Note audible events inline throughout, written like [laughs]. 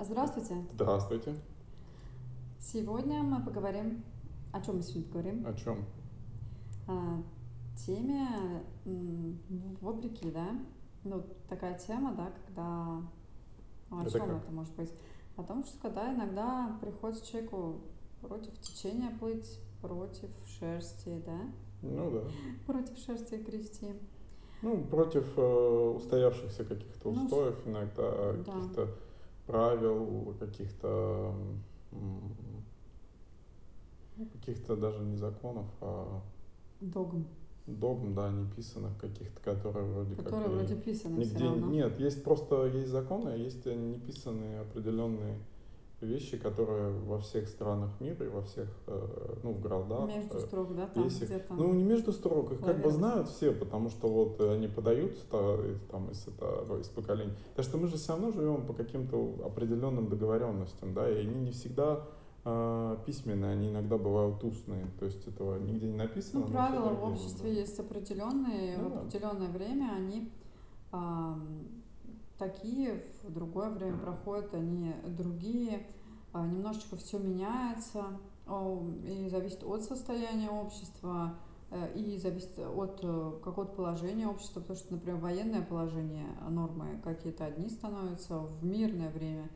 Здравствуйте. Здравствуйте. Сегодня мы поговорим... О чем мы сегодня поговорим? О чем? О теме м, вопреки, да? Ну, такая тема, да, когда... ну, О Это чем как? это может быть? О том, что когда иногда приходится человеку против течения плыть, против шерсти, да? Ну да. Против шерсти грести. Ну, против э, устоявшихся каких-то Ну, устоев, иногда да. каких-то правил, каких-то каких-то даже не законов, а Догм, догм, да, неписанных каких-то, которые вроде которые как и вроде писаны все нигде равно. нет, есть просто есть законы, а есть неписанные определенные вещи, которые во всех странах мира и во всех, э, ну, в городах, Между э, строк, да, там Если, где-то ну, не между строк, их как бы знают все, потому что вот они подаются там, из, этого, из поколения. Так что мы же все равно живем по каким-то определенным договоренностям, да, и они не всегда э, письменные, они иногда бывают устные, то есть этого нигде не написано. Ну, правила в обществе да. есть определенные, в Да. определенное время они ам, такие, в другое время проходят они другие, а, немножечко все меняется, о, и зависит от состояния общества, э, и зависит от э, какого-то положения общества, потому что, например, военное положение, а, нормы какие-то одни становятся, в мирное время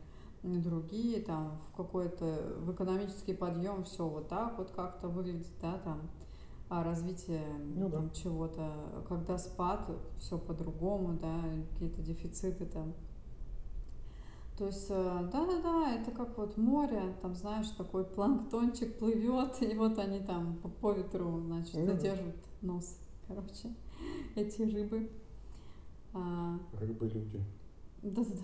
другие, там, в какой-то, в экономический подъем все вот так вот как-то выглядит, да, там, а развитие Ну да. чего-то, когда спад, все по-другому, да, какие-то дефициты там. То есть, э, да-да-да, это как вот море, там, знаешь, такой планктончик плывет, [laughs] и вот они там по, по ветру, значит, да. держат нос, короче, [laughs] эти рыбы. А, Рыбы-люди. да-да-да.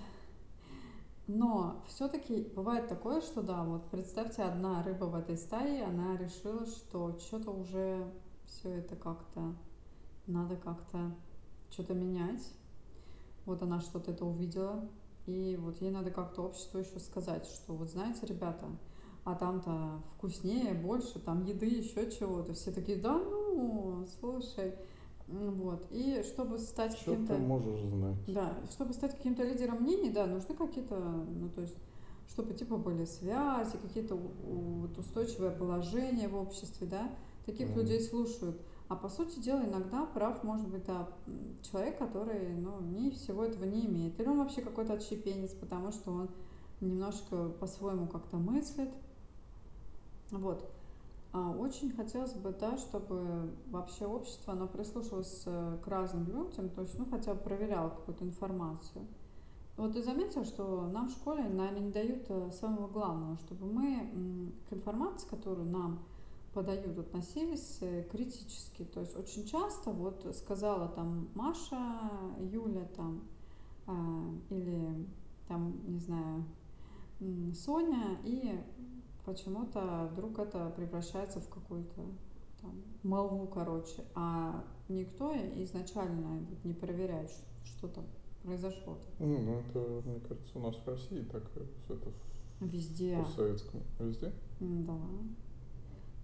Но все-таки бывает такое, что да, вот представьте, одна рыба в этой стае, она решила, что что-то уже все это как-то надо как-то что-то менять. Вот она что-то это увидела, и вот ей надо как-то обществу еще сказать, что вот знаете, ребята, а там-то вкуснее, больше, там еды, еще чего-то. Все такие, да ну, слушай. Вот. И чтобы стать Что ты каким-то можешь знать? да, чтобы стать каким-то лидером мнений, да, нужны какие-то, ну, то есть, чтобы типа были связи, какие-то вот устойчивое положение в обществе, да, таких Мгм. людей слушают. А по сути дела иногда прав может быть, да, человек, который, ну, не всего этого не имеет. Или он вообще какой-то отщепенец, потому что он немножко по-своему как-то мыслит. Вот. А Очень хотелось бы, да, чтобы вообще общество, оно прислушивалось э, к разным людям, то есть, ну, хотя бы проверяло какую-то информацию. Вот ты заметил, что нам в школе, наверное, не дают э, самого главного, чтобы мы к информации, которую нам подают, относились э, критически. То есть очень часто вот сказала там Маша, Юля там, а, или там, не знаю, Соня, и почему-то вдруг это превращается в какую-то там молву, короче, а никто изначально не проверяет, что там произошло-то. Ну, ну, это, мне кажется, у нас в России так, э, это в Везде, постсоветском. Везде? М, да.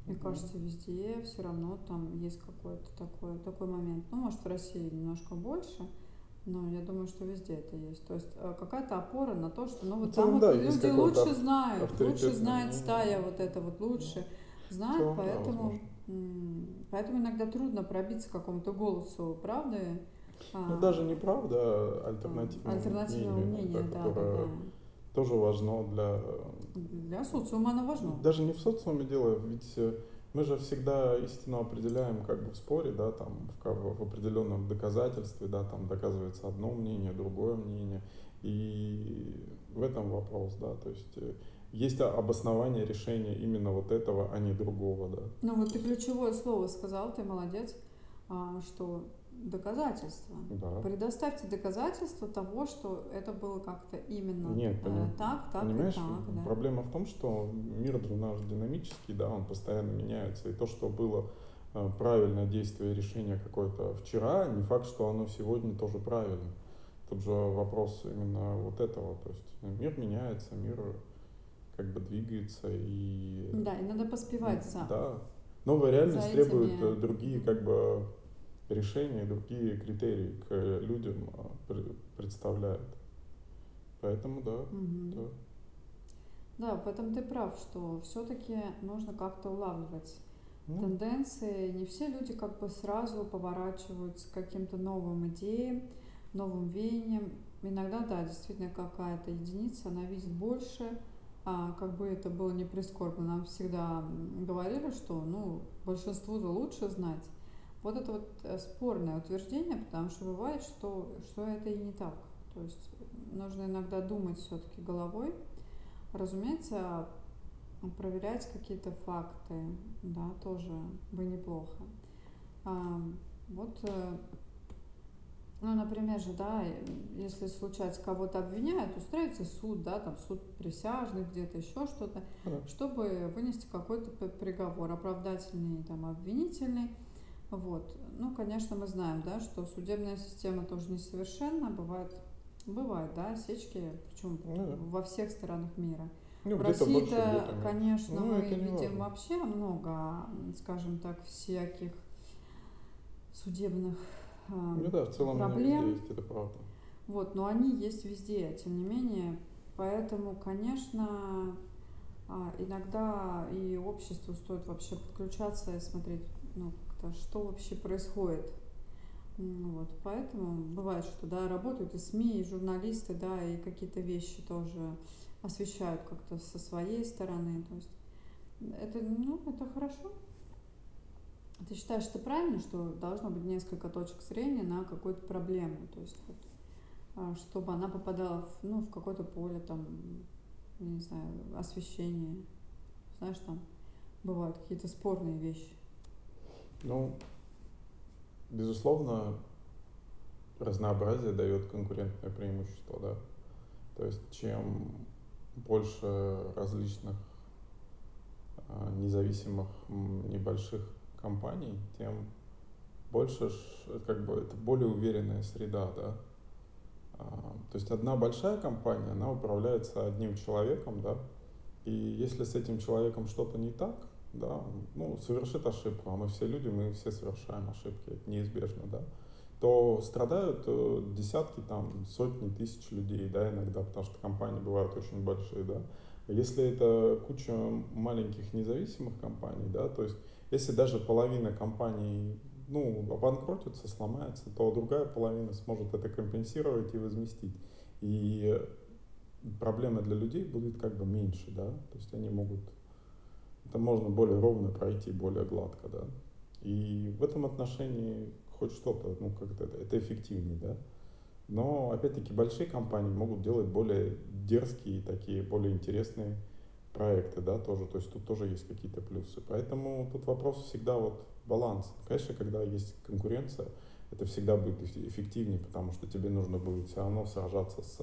Мне Мгм. кажется, везде все равно там есть какой-то такой, такой момент. Ну, может, в России немножко больше, но я думаю, что везде это есть. То есть э, какая-то опора на то, что ну вот там целом, вот да, есть люди лучше знают, лучше знает мнение. стая вот это вот лучше В знает, целом, да, поэтому, м, поэтому иногда трудно пробиться к какому-то голосу правды. Ну, а, даже не правда, а альтернативного мнению иногда, мнения, да, да, которое да. тоже важно для... Для социума оно важно. Даже не в социуме дело, ведь э, мы же всегда истину определяем как бы в споре, да, там, в, в определенном доказательстве, да, там доказывается одно мнение, другое мнение, и в этом вопрос, да, то есть э, есть обоснование решения именно вот этого, а не другого, да. Ну вот ты ключевое слово сказал, ты молодец, а, что доказательства. Да. Предоставьте доказательства того, что это было как-то именно Нет, э, поним- так, так понимаешь, и так, да. проблема в том, что мир наш динамический, да, он постоянно меняется, и то, что было э, правильное действие решение какое-то вчера, не факт, что оно сегодня тоже правильно. Тут же вопрос именно вот этого, то есть мир меняется, мир как бы двигается и Да, и надо поспевать за, да, новая реальность за требует этими- э, другие как бы решения, другие критерии к людям э, пр- представляет. Поэтому да, Мгм. да. Да, в этом ты прав, что все-таки нужно как-то улавливать Ну, тенденции. Не все люди как бы сразу поворачиваются к каким-то новым идеям, новым веяниям. Иногда, да, действительно какая-то единица, она видит больше, а как бы это было не прискорбно. Нам всегда говорили, что ну, большинству-то лучше знать. Вот это вот э, спорное утверждение, потому что бывает, что, что это и не так. То есть нужно иногда думать все-таки головой. Разумеется, проверять какие-то факты, да, тоже бы неплохо. А, вот, э, ну, например же, да, если случается кого-то обвиняют, устраивается суд, да, там суд присяжных, где-то еще что-то, да. чтобы вынести какой-то приговор, оправдательный, там, обвинительный. Вот. Ну, конечно, мы знаем, да, что судебная система тоже несовершенна, бывает, бывает, да, осечки, причем Ну, да. во всех странах мира. Ну, В России-то, конечно, Ну, мы видим важно. вообще много, скажем так, всяких судебных Ну да, в э, целом проблем. есть, это правда. Вот, но они есть везде, тем не менее. Поэтому, конечно, а, иногда и обществу стоит вообще подключаться и смотреть, ну, как-то, что вообще происходит. Вот, поэтому бывает, что да, работают и СМИ, и журналисты, да, и какие-то вещи тоже освещают как-то со своей стороны. То есть это, ну, это хорошо. Ты считаешь, это правильно, что должно быть несколько точек зрения на какую-то проблему? То есть вот, а, чтобы она попадала в, ну, в какое-то поле, там, не знаю, освещение. Знаешь, там бывают какие-то спорные вещи. Ну, безусловно, разнообразие дает конкурентное преимущество, да. То есть чем больше различных а, независимых небольших компаний, тем больше, как бы, это более уверенная среда, да. А, то есть одна большая компания, она управляется одним человеком, да, и если с этим человеком что-то не так, да, ну, совершит ошибку, а мы все люди, мы все совершаем ошибки, это неизбежно, да, то страдают э, десятки, там, сотни тысяч людей, да, иногда, потому что компании бывают очень большие, да. Если это куча маленьких независимых компаний, да, то есть если даже половина компаний, ну, обанкротится, сломается, то другая половина сможет это компенсировать и возместить. И проблемы для людей будут как бы меньше, да, то есть они могут, это можно более ровно пройти, более гладко, да. И в этом отношении хоть что-то, ну, как-то это, это эффективнее, да. Но, опять-таки, большие компании могут делать более дерзкие, такие более интересные проекты, да, тоже, то есть тут тоже есть какие-то плюсы. Поэтому тут вопрос всегда вот баланс. Конечно, когда есть конкуренция, это всегда будет эффективнее, потому что тебе нужно будет все равно сражаться с,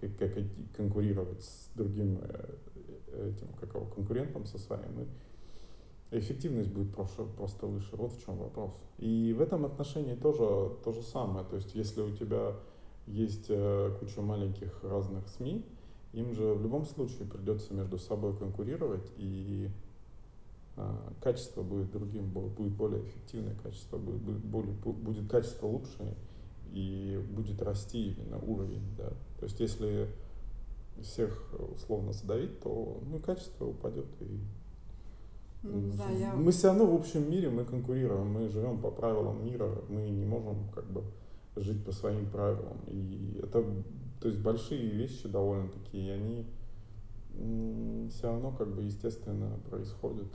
как, как конкурировать с другим э, этим, как его, конкурентом со своим, и эффективность будет просто, просто выше. Вот в чем вопрос. И в этом отношении тоже то же самое. То есть, если у тебя есть э, куча маленьких разных СМИ, им же в любом случае придется между собой конкурировать, и э, качество будет другим, будет более эффективное качество, будет, будет, более, будет качество лучше, и будет расти именно уровень. Да? То есть если всех условно задавить, то ну, качество упадет и ну, я... Мы все равно в общем мире мы конкурируем, мы живем по правилам мира, мы не можем как бы жить по своим правилам. И это, то есть большие вещи довольно такие, они все равно как бы естественно происходят.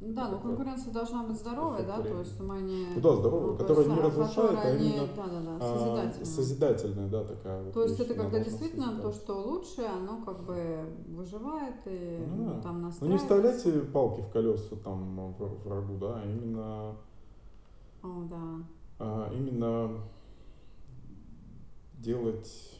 И да, но конкуренция должна быть здоровой, да, то есть мы не... Ну да, здоровая, ну, которая не разрушает, а именно не, да, да, да, созидательная. созидательная, да, такая вот То есть это когда действительно то, что лучше, оно как бы выживает и ну, ну, там настраивается. Ну не вставляйте палки в колеса там врагу, да, а именно... О, да. А, именно делать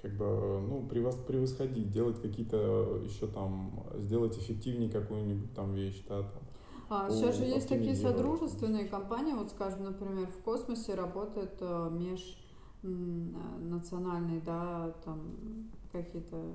как бы, ну, превосходить, делать какие-то еще там, сделать эффективнее какую-нибудь там вещь, да, там. А, сейчас же есть такие содружественные компании, вот скажем, например, в космосе работают э, межнациональные, да, там какие-то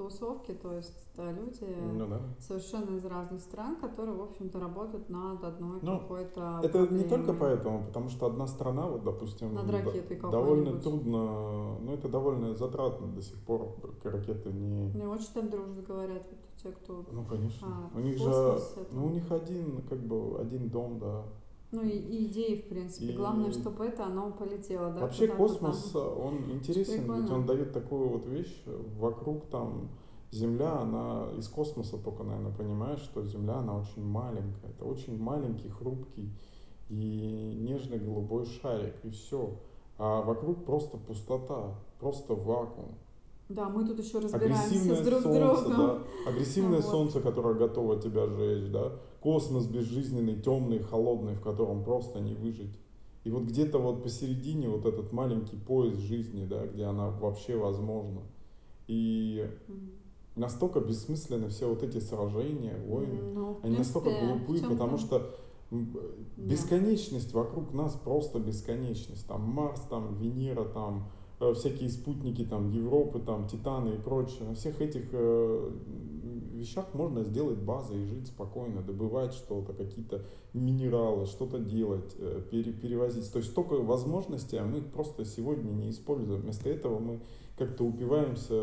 тусовки, то есть люди Ну да. совершенно из разных стран, которые, в общем-то, работают над одной Ну, какой-то это не только проблемой. поэтому, потому что одна страна, вот, допустим, Над д- ракетой довольно трудно, ну, это довольно затратно до сих пор, ракеты не... Не очень там дружат, говорят, вот те, кто Ну, конечно. а, У них же, космосе. ну, у Там. них один, как бы, один дом, да. Ну и, и идеи, в принципе. И Главное, чтобы это, оно полетело, да? Вообще космос, там. он интересен, ведь прикольно. он дает такую вот вещь, вокруг там Земля, она из космоса только, наверное, понимаешь, что Земля, она очень маленькая. Это очень маленький, хрупкий и нежный голубой шарик, и все. А вокруг просто пустота, просто вакуум. Да, мы тут еще разбираемся с друг солнце, другом. да, агрессивное Вот. солнце, которое готово тебя сжечь, да, космос безжизненный, темный, холодный, в котором просто не выжить. И вот где-то вот посередине вот этот маленький пояс жизни, да, где она вообще возможна. И настолько бессмысленны все вот эти сражения, войны. Ну, Они настолько глупы, потому что м, Да. бесконечность вокруг нас просто бесконечность. Там Марс, там Венера, там э, всякие спутники, там Европы, там Титаны и прочее. На всех этих э, вещах можно сделать базы и жить спокойно, добывать что-то, какие-то минералы, что-то делать, э, пере- перевозить. То есть столько возможностей, а мы их просто сегодня не используем. Вместо этого мы как-то упиваемся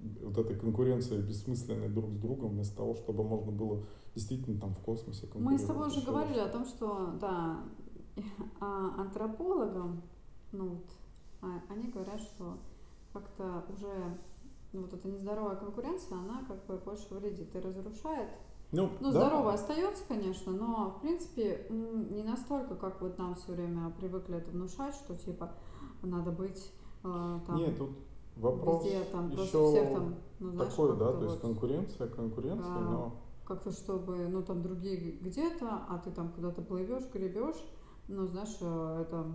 вот этой конкуренцией бессмысленной друг с другом, вместо того, чтобы можно было действительно там в космосе. Мы с тобой уже говорили о том, что, да, [laughs] а, антропологам, ну вот, а- они говорят, что как-то уже вот эта нездоровая конкуренция, она как бы больше вредит и разрушает. Ну, Ну, да. здоровая остается, конечно, но, в принципе, не настолько, как вот нам все время привыкли это внушать, что, типа, надо быть э, там Нет, тут вопрос везде, там, еще всех там, ну, знаешь, такой, да, то есть вот, конкуренция, конкуренция, а, но как-то чтобы, ну, там другие где-то, а ты там куда-то плывешь, гребешь, ну, знаешь, э, это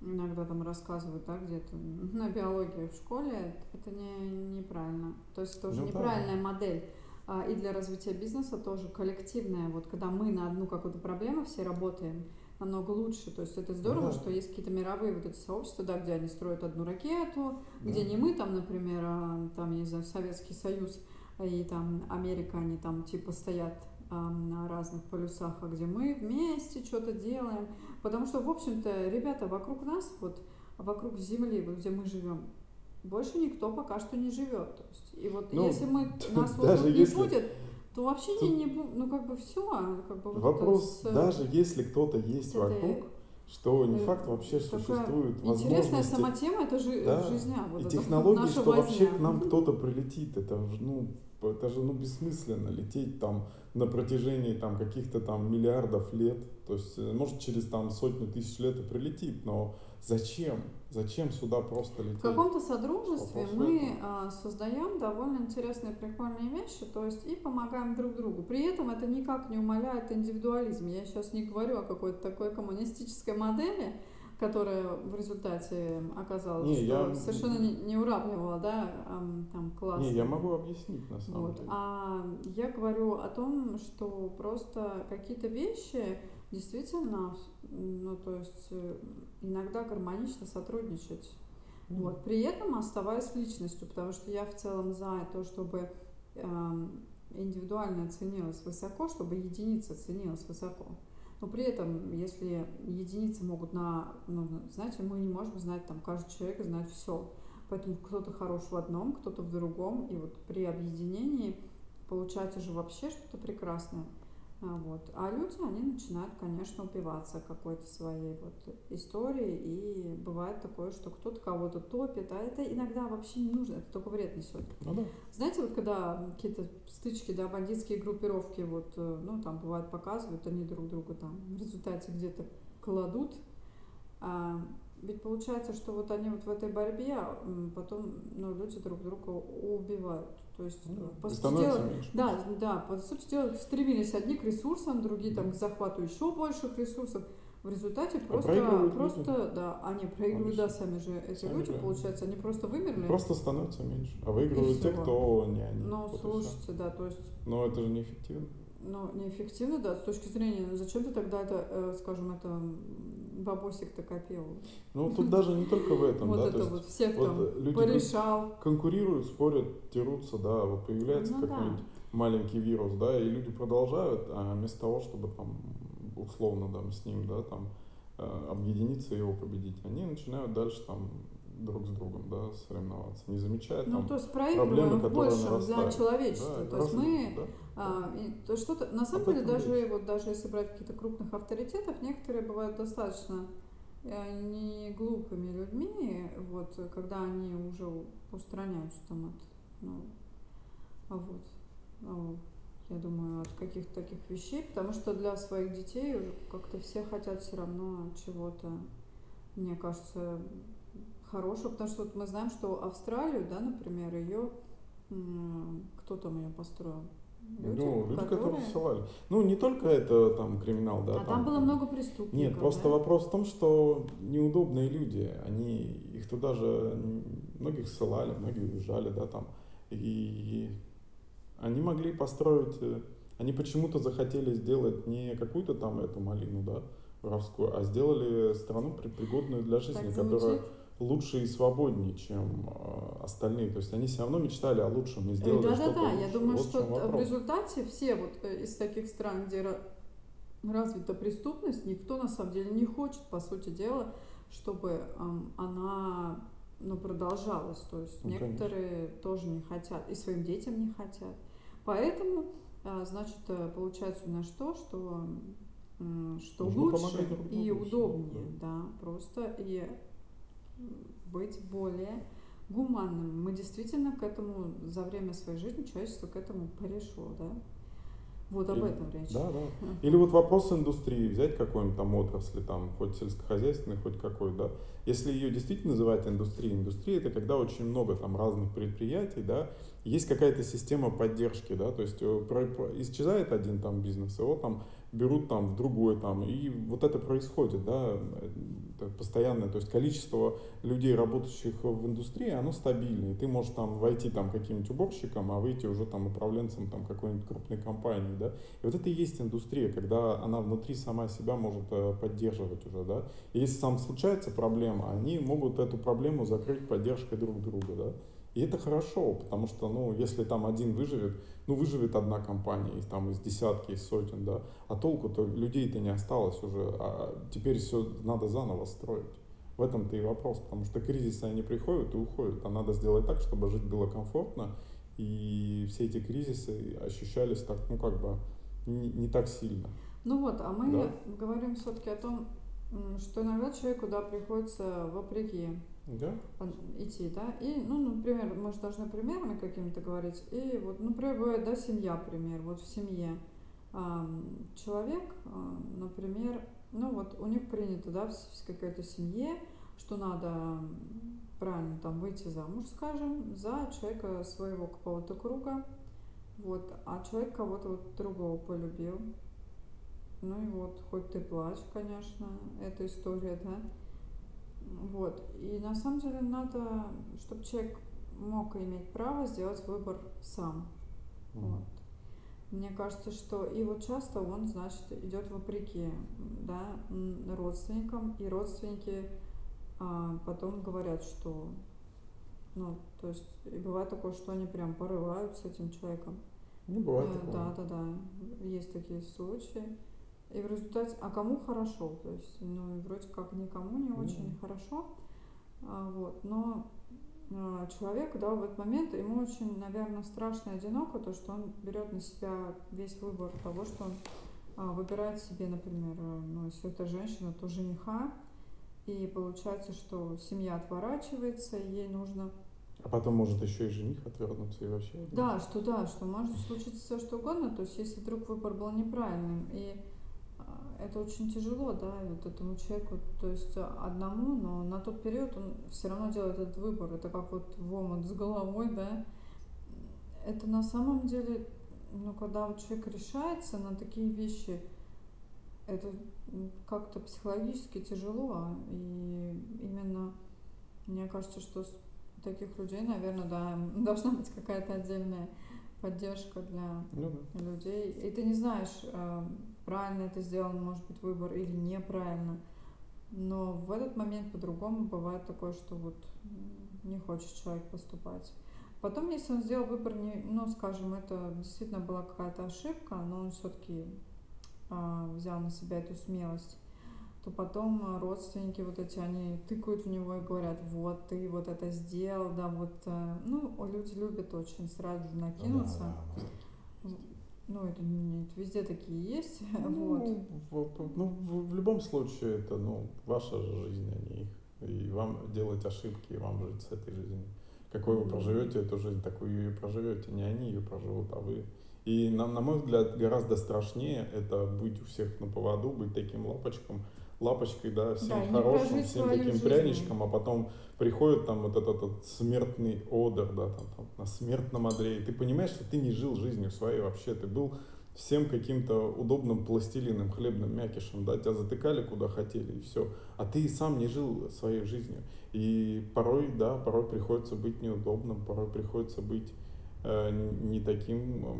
иногда там рассказывают, да, где-то [laughs] на биологии в школе, это не, неправильно. То есть это уже Ну неправильная модель. А, И для развития бизнеса тоже коллективная, вот когда мы на одну какую-то проблему все работаем, намного лучше. То есть это здорово, да. что есть какие-то мировые вот эти сообщества, да, где они строят одну ракету, где Да. не мы там, например, а, там, я не знаю, Советский Союз и там Америка, они там типа стоят а, на разных полюсах, а где мы вместе что-то делаем. Потому что, в общем-то, ребята, вокруг нас, вот вокруг Земли, вот где мы живем, больше никто пока что не живет. То есть, и вот Ну, если мы [laughs] нас вот даже тут не если- будет, то вообще Тут не, не ну как бы все, как бы вот Вопрос, это с, даже если кто-то есть с этой, вокруг, что не э, факт вообще такая существует интересная возможности сама тема, это жи- Да, жизня, вот и это технологии, что вообще возня. к нам кто-то прилетит, это ну, это же ну бессмысленно лететь там на протяжении там каких-то там миллиардов лет. То есть, э, может, через там сотню тысяч лет и прилетит, но зачем? Зачем сюда просто лететь? В каком-то содружестве Вопрос мы этом. а, создаем довольно интересные, прикольные вещи, то есть и помогаем друг другу. При этом это никак не умаляет индивидуализм. Я сейчас не говорю о какой-то такой коммунистической модели, которая в результате оказалась, Не, что я- совершенно не, не уравнивала, да, ам, там класс. Не, я могу объяснить на самом Вот. деле. А я говорю о том, что просто какие-то вещи действительно, ну, то есть э, иногда гармонично сотрудничать. Вот. При этом оставаясь личностью, потому что я в целом за то, чтобы эм, индивидуальное ценилось высоко, чтобы единица ценилась высоко. Но при этом, если единицы могут на, ну, знаете, мы не можем знать, там, каждый человек знать все. Поэтому кто-то хорош в одном, кто-то в другом. И вот при объединении получается же вообще что-то прекрасное. А, вот. а люди, они начинают, конечно, упиваться какой-то своей вот историей. И бывает такое, что кто-то кого-то топит, а это иногда вообще не нужно, это только вред несет. ну да. Знаете, вот когда какие-то стычки, да, бандитские группировки, вот, э, ну, там, бывает, показывают, они друг друга там в результате где-то кладут, а, ведь получается, что вот они вот в этой борьбе м, потом, ну, люди друг друга убивают. То есть, Ну, да. по сути дела, меньше. да, да, по сути дела, стремились одни к ресурсам, другие там Да. к захвату еще больших ресурсов. В результате просто, проигрывают просто, да, они проигрывают, да, Конечно. сами же эти Сами люди, же. получается, они просто вымерли. Просто становится меньше. А выигрывают те, кто не они. Ну, Вот слушайте, да, то есть Но это же неэффективно. ну, неэффективно, да, с точки зрения, ну, зачем ты тогда это, э, скажем, это бабосик-то копил. Ну, тут даже не только в этом, [laughs] вот да, это то вот всех вот там люди порешал. конкурируют, спорят, дерутся, да, вот появляется Ну, какой-нибудь да. маленький вирус, да, и люди продолжают, а вместо того, чтобы там условно там с ним, да, там э, объединиться и его победить, они начинают дальше там друг с другом, да, соревноваться, не замечая Ну, там то есть проблемы, которые большем для человечества. Да, то есть мы да, а, и то что-то на самом Об деле даже речь. вот даже если брать каких-то крупных авторитетов, некоторые бывают достаточно э, не глупыми людьми, вот когда они уже устраняются там от, ну, а вот, ну, я думаю, от каких-то таких вещей, потому что для своих детей уже как-то все хотят все равно чего-то, мне кажется, хорошего, потому что вот мы знаем, что Австралию, да, например, ее кто там ее построил? Люди, ну, люди, которые которые... ссылали. Ну, не только это там криминал, да. А там было много преступников, Нет, просто да? вопрос в том, что неудобные люди, они, их туда же, многих ссылали, многие уезжали, да, там. И они могли построить, э, они почему-то захотели сделать не какую-то там эту малину, да, воровскую, а сделали страну пригодную для жизни, которая. Лучше и свободнее, чем э, остальные. То есть они все равно мечтали о лучшем и сделали да, да, что-то да. лучше. Я думаю, вот что в результате все вот э, из таких стран, где развита преступность, никто на самом деле не хочет, по сути дела, чтобы она ну, продолжалась. То есть Ну, некоторые конечно. тоже не хотят, и своим детям не хотят. Поэтому, э, значит, получается у нас что, что, что Нужно лучше и удобнее, да. да, просто и быть более гуманным. Мы действительно к этому за время своей жизни человечество к этому пришло, да? Вот об Или, этом речь. да, да. [laughs] Или вот вопрос индустрии, взять какой-нибудь там отрасли, там, хоть сельскохозяйственный, хоть какой, да. Если ее действительно называть индустрией, индустрия это когда очень много там разных предприятий, да, есть какая-то система поддержки, да, то есть э, исчезает один там бизнес, его там берут там в другой там, и вот это происходит, да, это постоянное, то есть количество людей, работающих в индустрии, оно стабильное, ты можешь там войти там каким-нибудь уборщиком, а выйти уже там управленцем там какой-нибудь крупной компании, да, и вот это и есть индустрия, когда она внутри сама себя может э, поддерживать уже, да, и если там случается проблема, они могут эту проблему закрыть поддержкой друг друга, да, и это хорошо, потому что, ну, если там один выживет, ну, выживет одна компания из, там, из десятки, из сотен, да, а толку-то людей-то не осталось уже, а теперь все надо заново строить. В этом-то и вопрос, потому что кризисы, они приходят и уходят, а надо сделать так, чтобы жить было комфортно, и все эти кризисы ощущались так, ну, как бы, не, не так сильно. Ну вот, а мы да? говорим все-таки о том, что иногда человеку, да, приходится вопреки Да? идти, да, и, ну, например, мы же должны примерами какими-то говорить, и вот, например, бывает, да, семья, пример, вот в семье человек, например, ну вот у них принято, да, в какой-то семье, что надо правильно там выйти замуж, скажем, за человека своего какого-то круга, вот, а человек кого-то вот другого полюбил, ну и вот, хоть ты плачь, конечно, эта история, да, вот, и на самом деле надо, чтобы человек мог иметь право сделать выбор сам, Mm. вот. Мне кажется, что и вот часто он, значит, идет вопреки, да, родственникам, и родственники а, потом говорят, что, ну, то есть, и бывает такое, что они прям порывают с этим человеком. Ну, бывает э, такое. Да, да, да, есть такие случаи. И в результате, а кому хорошо, то есть, ну, вроде как никому не очень Mm. хорошо, а, вот, но а, человек, да, в этот момент ему очень, наверное, страшно и одиноко, то, что он берет на себя весь выбор того, что он а, выбирает себе, например, ну, если это женщина, то жениха, и получается, что семья отворачивается, и ей нужно... А потом может еще и жених отвернуться и вообще... Да, что да, что может случиться все что угодно, то есть если вдруг выбор был неправильным, и это очень тяжело, да, вот этому человеку, то есть одному, но на тот период он все равно делает этот выбор. Это как вот в омут с головой, да. Это на самом деле, ну, когда вот человек решается на такие вещи, это как-то психологически тяжело. И именно мне кажется, что таких людей, наверное, да, [laughs] должна быть какая-то отдельная поддержка для ну, да. людей. И ты не знаешь, правильно это сделан, может быть, выбор или неправильно. Но в этот момент по-другому бывает такое, что вот не хочет человек поступать. Потом, если он сделал выбор, не, ну, скажем, это действительно была какая-то ошибка, но он все-таки а, взял на себя эту смелость, то потом родственники вот эти, они тыкают в него и говорят, вот ты вот это сделал, да, вот, э, ну, люди любят очень сразу же накинуться. Да, да, ну, это, это везде такие есть. [laughs] Ну, вот. в, ну в, в любом случае, это ну, ваша жизнь, а не их. И вам делать ошибки, и вам жить с этой жизнью. Какой вы проживете эту жизнь, такую и проживете. Не они ее проживут, а вы. И нам, на мой взгляд, гораздо страшнее это быть у всех на поводу, быть таким лапочком, лапочкой, да, всем да, хорошим, всем таким жизнь. пряничком, а потом приходит там вот этот, этот смертный одер, да, там, там на смертном одре, и ты понимаешь, что ты не жил жизнью своей вообще, ты был всем каким-то удобным пластилином, хлебным мякишем, да, тебя затыкали куда хотели и все, а ты и сам не жил своей жизнью. И порой, да, порой приходится быть неудобным, порой приходится быть э, не таким, э,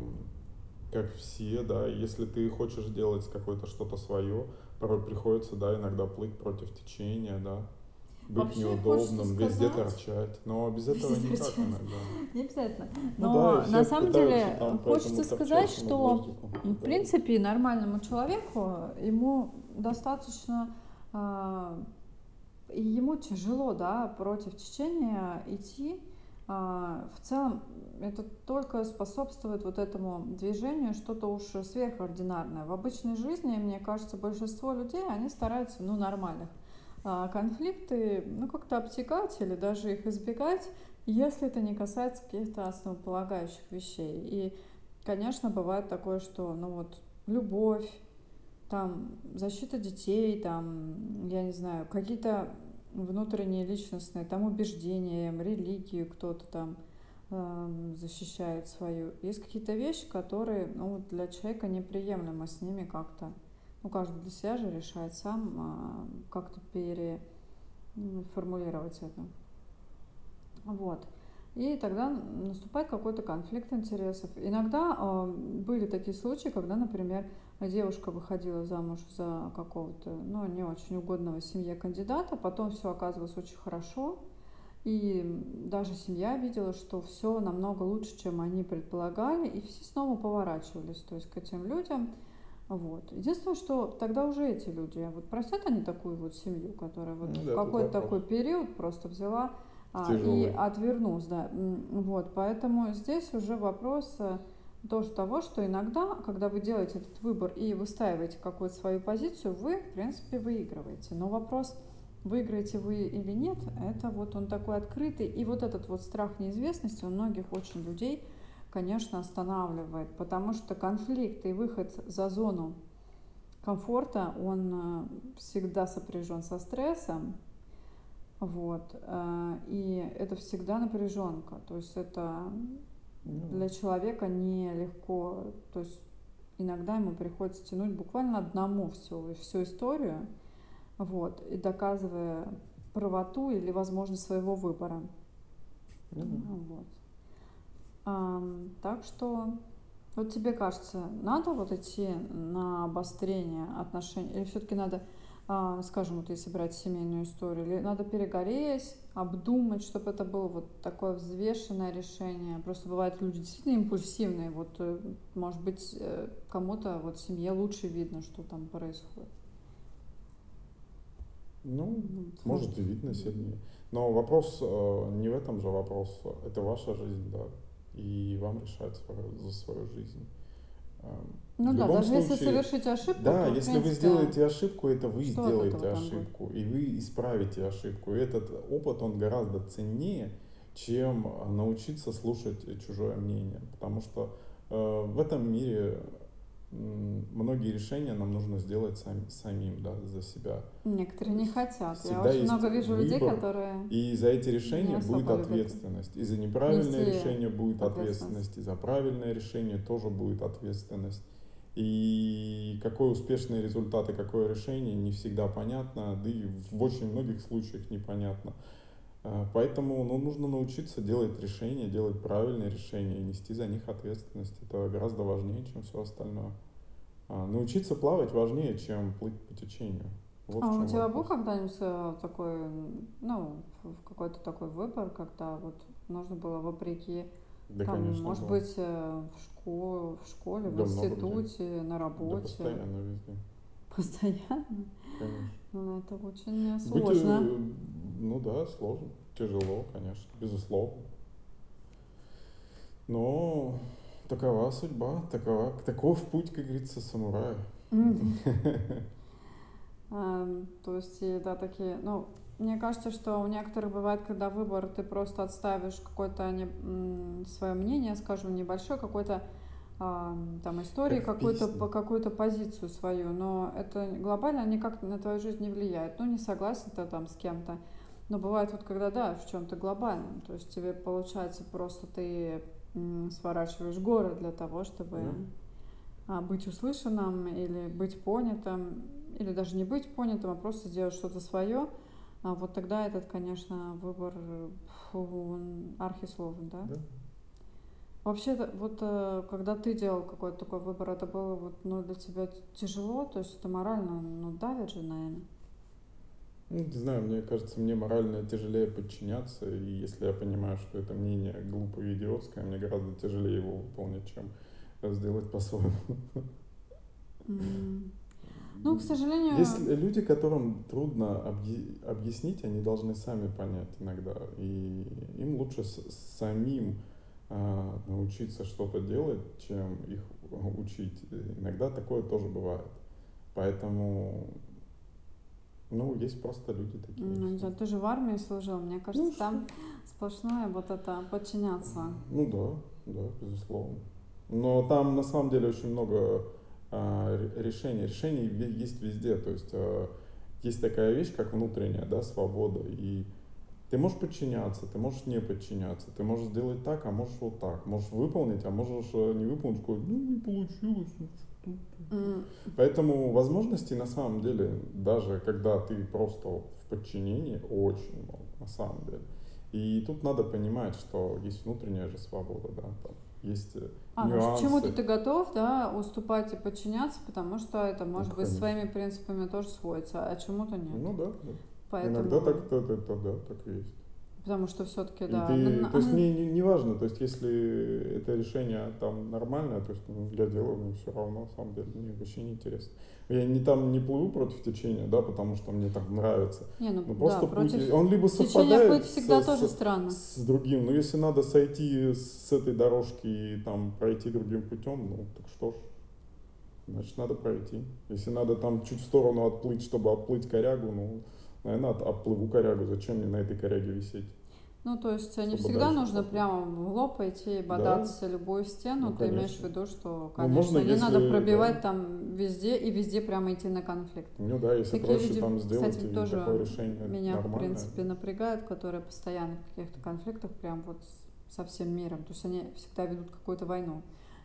как все, да, если ты хочешь делать какое-то что-то свое, порой приходится, да, иногда плыть против течения, да, быть Вообще, неудобным, везде торчать. Но без [laughs] этого везде никак торчать. иногда. Не обязательно. Ну Но да, и на самом деле там, хочется сказать, что в принципе нормальному человеку ему достаточно э, ему тяжело, да, против течения идти. Э, в целом это только способствует вот этому движению что-то уж сверхординарное. В обычной жизни, мне кажется, большинство людей, они стараются, ну, нормальных а, конфликты, ну, как-то обтекать или даже их избегать, если это не касается каких-то основополагающих вещей. И, конечно, бывает такое, что, ну, вот, любовь, там, защита детей, там, я не знаю, какие-то внутренние личностные, там, убеждения, религию кто-то там защищает свою. Есть какие-то вещи, которые, ну, для человека неприемлемо с ними как-то ну, каждый для себя же решает сам а, как-то переформулировать это. Вот. И тогда наступает какой-то конфликт интересов. Иногда э, были такие случаи, когда, например, девушка выходила замуж за какого-то, ну, не очень угодного семье кандидата, потом все оказывалось очень хорошо, и даже семья видела, что все намного лучше, чем они предполагали, и все снова поворачивались, то есть к этим людям, вот. Единственное, что тогда уже эти люди, вот простят они такую вот семью, которая вот ну, в какой-то такой период просто взяла а, и отвернулась, да. Вот, поэтому здесь уже вопрос э, тоже того, что иногда, когда вы делаете этот выбор и выстаиваете какую-то свою позицию, вы, в принципе, выигрываете. Но вопрос, выиграете вы или нет, это вот он такой открытый. И вот этот вот страх неизвестности у многих очень людей – конечно, останавливает, потому что конфликт и выход за зону комфорта, он э, всегда сопряжен со стрессом, вот, э, и это всегда напряженка, то есть это ну для человека нелегко, то есть иногда ему приходится тянуть буквально одному всю, всю историю, вот, и доказывая правоту или возможность своего выбора. Mm-hmm. Вот. Так что вот тебе кажется, надо вот идти на обострение отношений, или все-таки надо, а, скажем, вот если брать семейную историю, или надо перегореть, обдумать, чтобы это было вот такое взвешенное решение. Просто бывают люди действительно импульсивные, вот, э, может быть, э, кому-то вот в семье лучше видно, что там происходит. Ну, может и видно сильнее. Но вопрос э, не в этом же вопрос. Это ваша жизнь, да и вам решать свою, за свою жизнь. Эм, ну в да, даже случае, если совершить ошибку, да, то, если принципе, вы сделаете ошибку, это вы сделаете ошибку, будет? и вы исправите ошибку. И этот опыт, он гораздо ценнее, чем научиться слушать чужое мнение. Потому что э, в этом мире многие решения нам нужно сделать сами, самим, да, за себя. Некоторые не хотят. Всегда Я очень много вижу выбор, людей, которые И за эти решения будет ответственность. И за неправильное решение будет ответственность. И за правильное решение тоже будет ответственность. И какой успешный результат и какое решение не всегда понятно, да и в очень многих случаях непонятно. А, поэтому ну, нужно научиться делать решения, делать правильные решения и нести за них ответственность. Это гораздо важнее, чем все остальное. А, научиться плавать важнее, чем плыть по течению. Вот А в у тебя был когда-нибудь э, такой, ну, в- какой-то такой выбор, когда вот нужно было вопреки, Да, там, конечно, может был. быть, э, в школе, в школе, в Да, где. институте, на Да, работе, постоянно везде. Постоянно? Конечно. Ну, это очень Быть, сложно. э, ну да, сложно, тяжело, конечно, безусловно. Но такова судьба, такова, таков путь, как говорится, самурая. Ам, [laughs] То есть, да, такие, ну, мне кажется, что у некоторых бывает, когда выбор, ты просто отставишь какое-то свое мнение, скажем, небольшое, какой-то там истории, какую-то какую-то позицию свою, но это глобально никак на твою жизнь не влияет. Ну, не согласен ты там с кем-то. Но бывает вот когда, да, в чем-то глобальном. То есть тебе получается просто ты сворачиваешь горы для того, чтобы а, быть услышанным или быть понятым, или даже не быть понятым, а просто сделать что-то свое, а вот тогда этот, конечно, выбор фу, он архисложен, да? Да. Вообще, вот э, когда ты делал какой-то такой выбор, это было вот, ну, для тебя тяжело, то есть это морально, ну, давит же, наверное. Ну, не знаю, мне кажется, мне морально тяжелее подчиняться, и если я понимаю, что это мнение глупое и идиотское, мне гораздо тяжелее его выполнить, чем сделать по-своему. Ну, к сожалению, Если люди, которым трудно объ- объяснить, они должны сами понять иногда. И им лучше с- самим научиться что-то делать, чем их учить. И иногда такое тоже бывает. Поэтому, ну, есть просто люди такие. ну, не всё. знаю, ты же в армии служил, мне Ну, кажется, что? там сплошное вот это подчиняться. Ну да, да, безусловно. Но там на самом деле очень много а, ре- решений. Решений есть везде. То есть а, есть такая вещь, как внутренняя да, свобода. И ты можешь подчиняться, ты можешь не подчиняться, ты можешь сделать так, а можешь вот так. Можешь выполнить, а можешь э, не выполнить, сказать, ну не получилось. ну что ты». М, Поэтому возможностей на самом деле, даже когда ты просто в подчинении, очень много на самом деле. И тут надо понимать, что есть внутренняя же свобода, да, там есть э, А, ну к чему-то нюансы. ты готов, да, уступать и подчиняться, потому что это Ну, может быть конечно. своими принципами тоже сводится, а чему-то нет. Ну да, да. Иногда Поэтому, так, то, то, то, да, так и есть. потому что все-таки, да, ты, на- то есть мне не, не важно, то есть если это решение там нормальное, то есть ну, я делаю, мне все равно, на самом деле, мне вообще не интересно. Я не там не плыву против течения, да, потому что мне так нравится. не, ну Ну да, просто путь, против он либо совпадает плыть всегда с, тоже с, странно. с другим, но если надо сойти с этой дорожки и там пройти другим путем, ну так что ж, значит надо пройти. Если надо там чуть в сторону отплыть, чтобы отплыть корягу, ну, наверное, от, отплыву корягу, зачем мне на этой коряге висеть? Ну, то есть не всегда дальше нужно прямо в лоб пойти и Да. бодаться любую стену. Ну, Ты имеешь в конечно. виду, что, Ну, можно, конечно, не надо если, пробивать да. там везде и везде прямо идти на конфликт. Ну да, если Такие проще люди, там сделать кстати, тоже такое решение меня, в нормальное. принципе, напрягают, которые постоянно в каких-то конфликтах прям вот со всем миром. То есть они всегда ведут какую-то войну.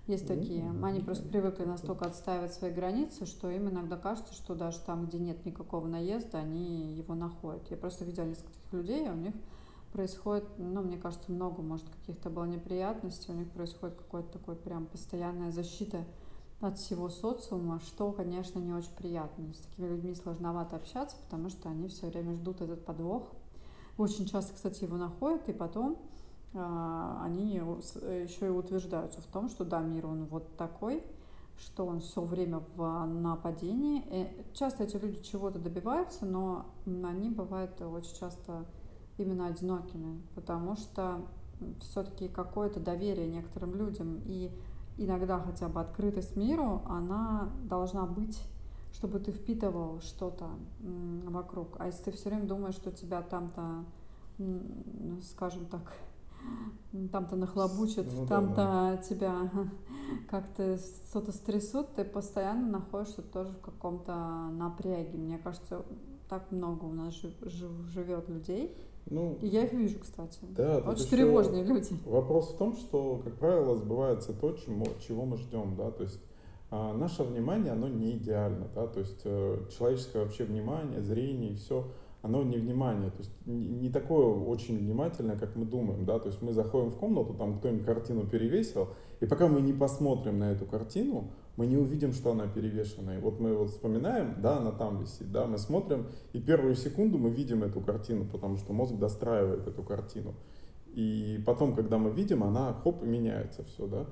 Есть такие. Они просто привыкли настолько отстаивать свои границы, что им иногда кажется, что даже там, где нет никакого наезда, они его находят. Я просто видела нескольких людей, и у них происходит, ну, мне кажется, много, может, каких-то было неприятностей, у них происходит какое-то такое прям постоянная защита от всего социума, что, конечно, не очень приятно. С такими людьми сложновато общаться, потому что они все время ждут этот подвох. Очень часто, кстати, его находят, и потом а, они еще и утверждаются в том, что да, мир он вот такой, что он все время в нападении. И часто эти люди чего-то добиваются, но они бывают очень часто именно одинокими, потому что все-таки какое-то доверие некоторым людям и иногда хотя бы открытость миру, она должна быть, чтобы ты впитывал что-то вокруг. А если ты все время думаешь, что тебя там-то, скажем так, там-то нахлобучат, Ну да, там-то да. тебя как-то что-то стрясут, ты постоянно находишься тоже в каком-то напряге. Мне кажется, так много у нас живет людей. Ну, И я их вижу, кстати. да, Очень тревожные люди. вопрос в том, что, как правило, сбывается то, чему, чего мы ждем, да, то есть а, наше внимание, оно не идеально, да, то есть э, человеческое вообще внимание, зрение и все, оно не внимание, то есть не, такое очень внимательное, как мы думаем, да, то есть мы заходим в комнату, там кто-нибудь картину перевесил, и пока мы не посмотрим на эту картину, мы не увидим, что она перевешенная. Вот мы вот вспоминаем, да, она там висит, да, мы смотрим, и первую секунду мы видим эту картину, потому что мозг достраивает эту картину. И потом, когда мы видим, она, хоп, меняется все, да.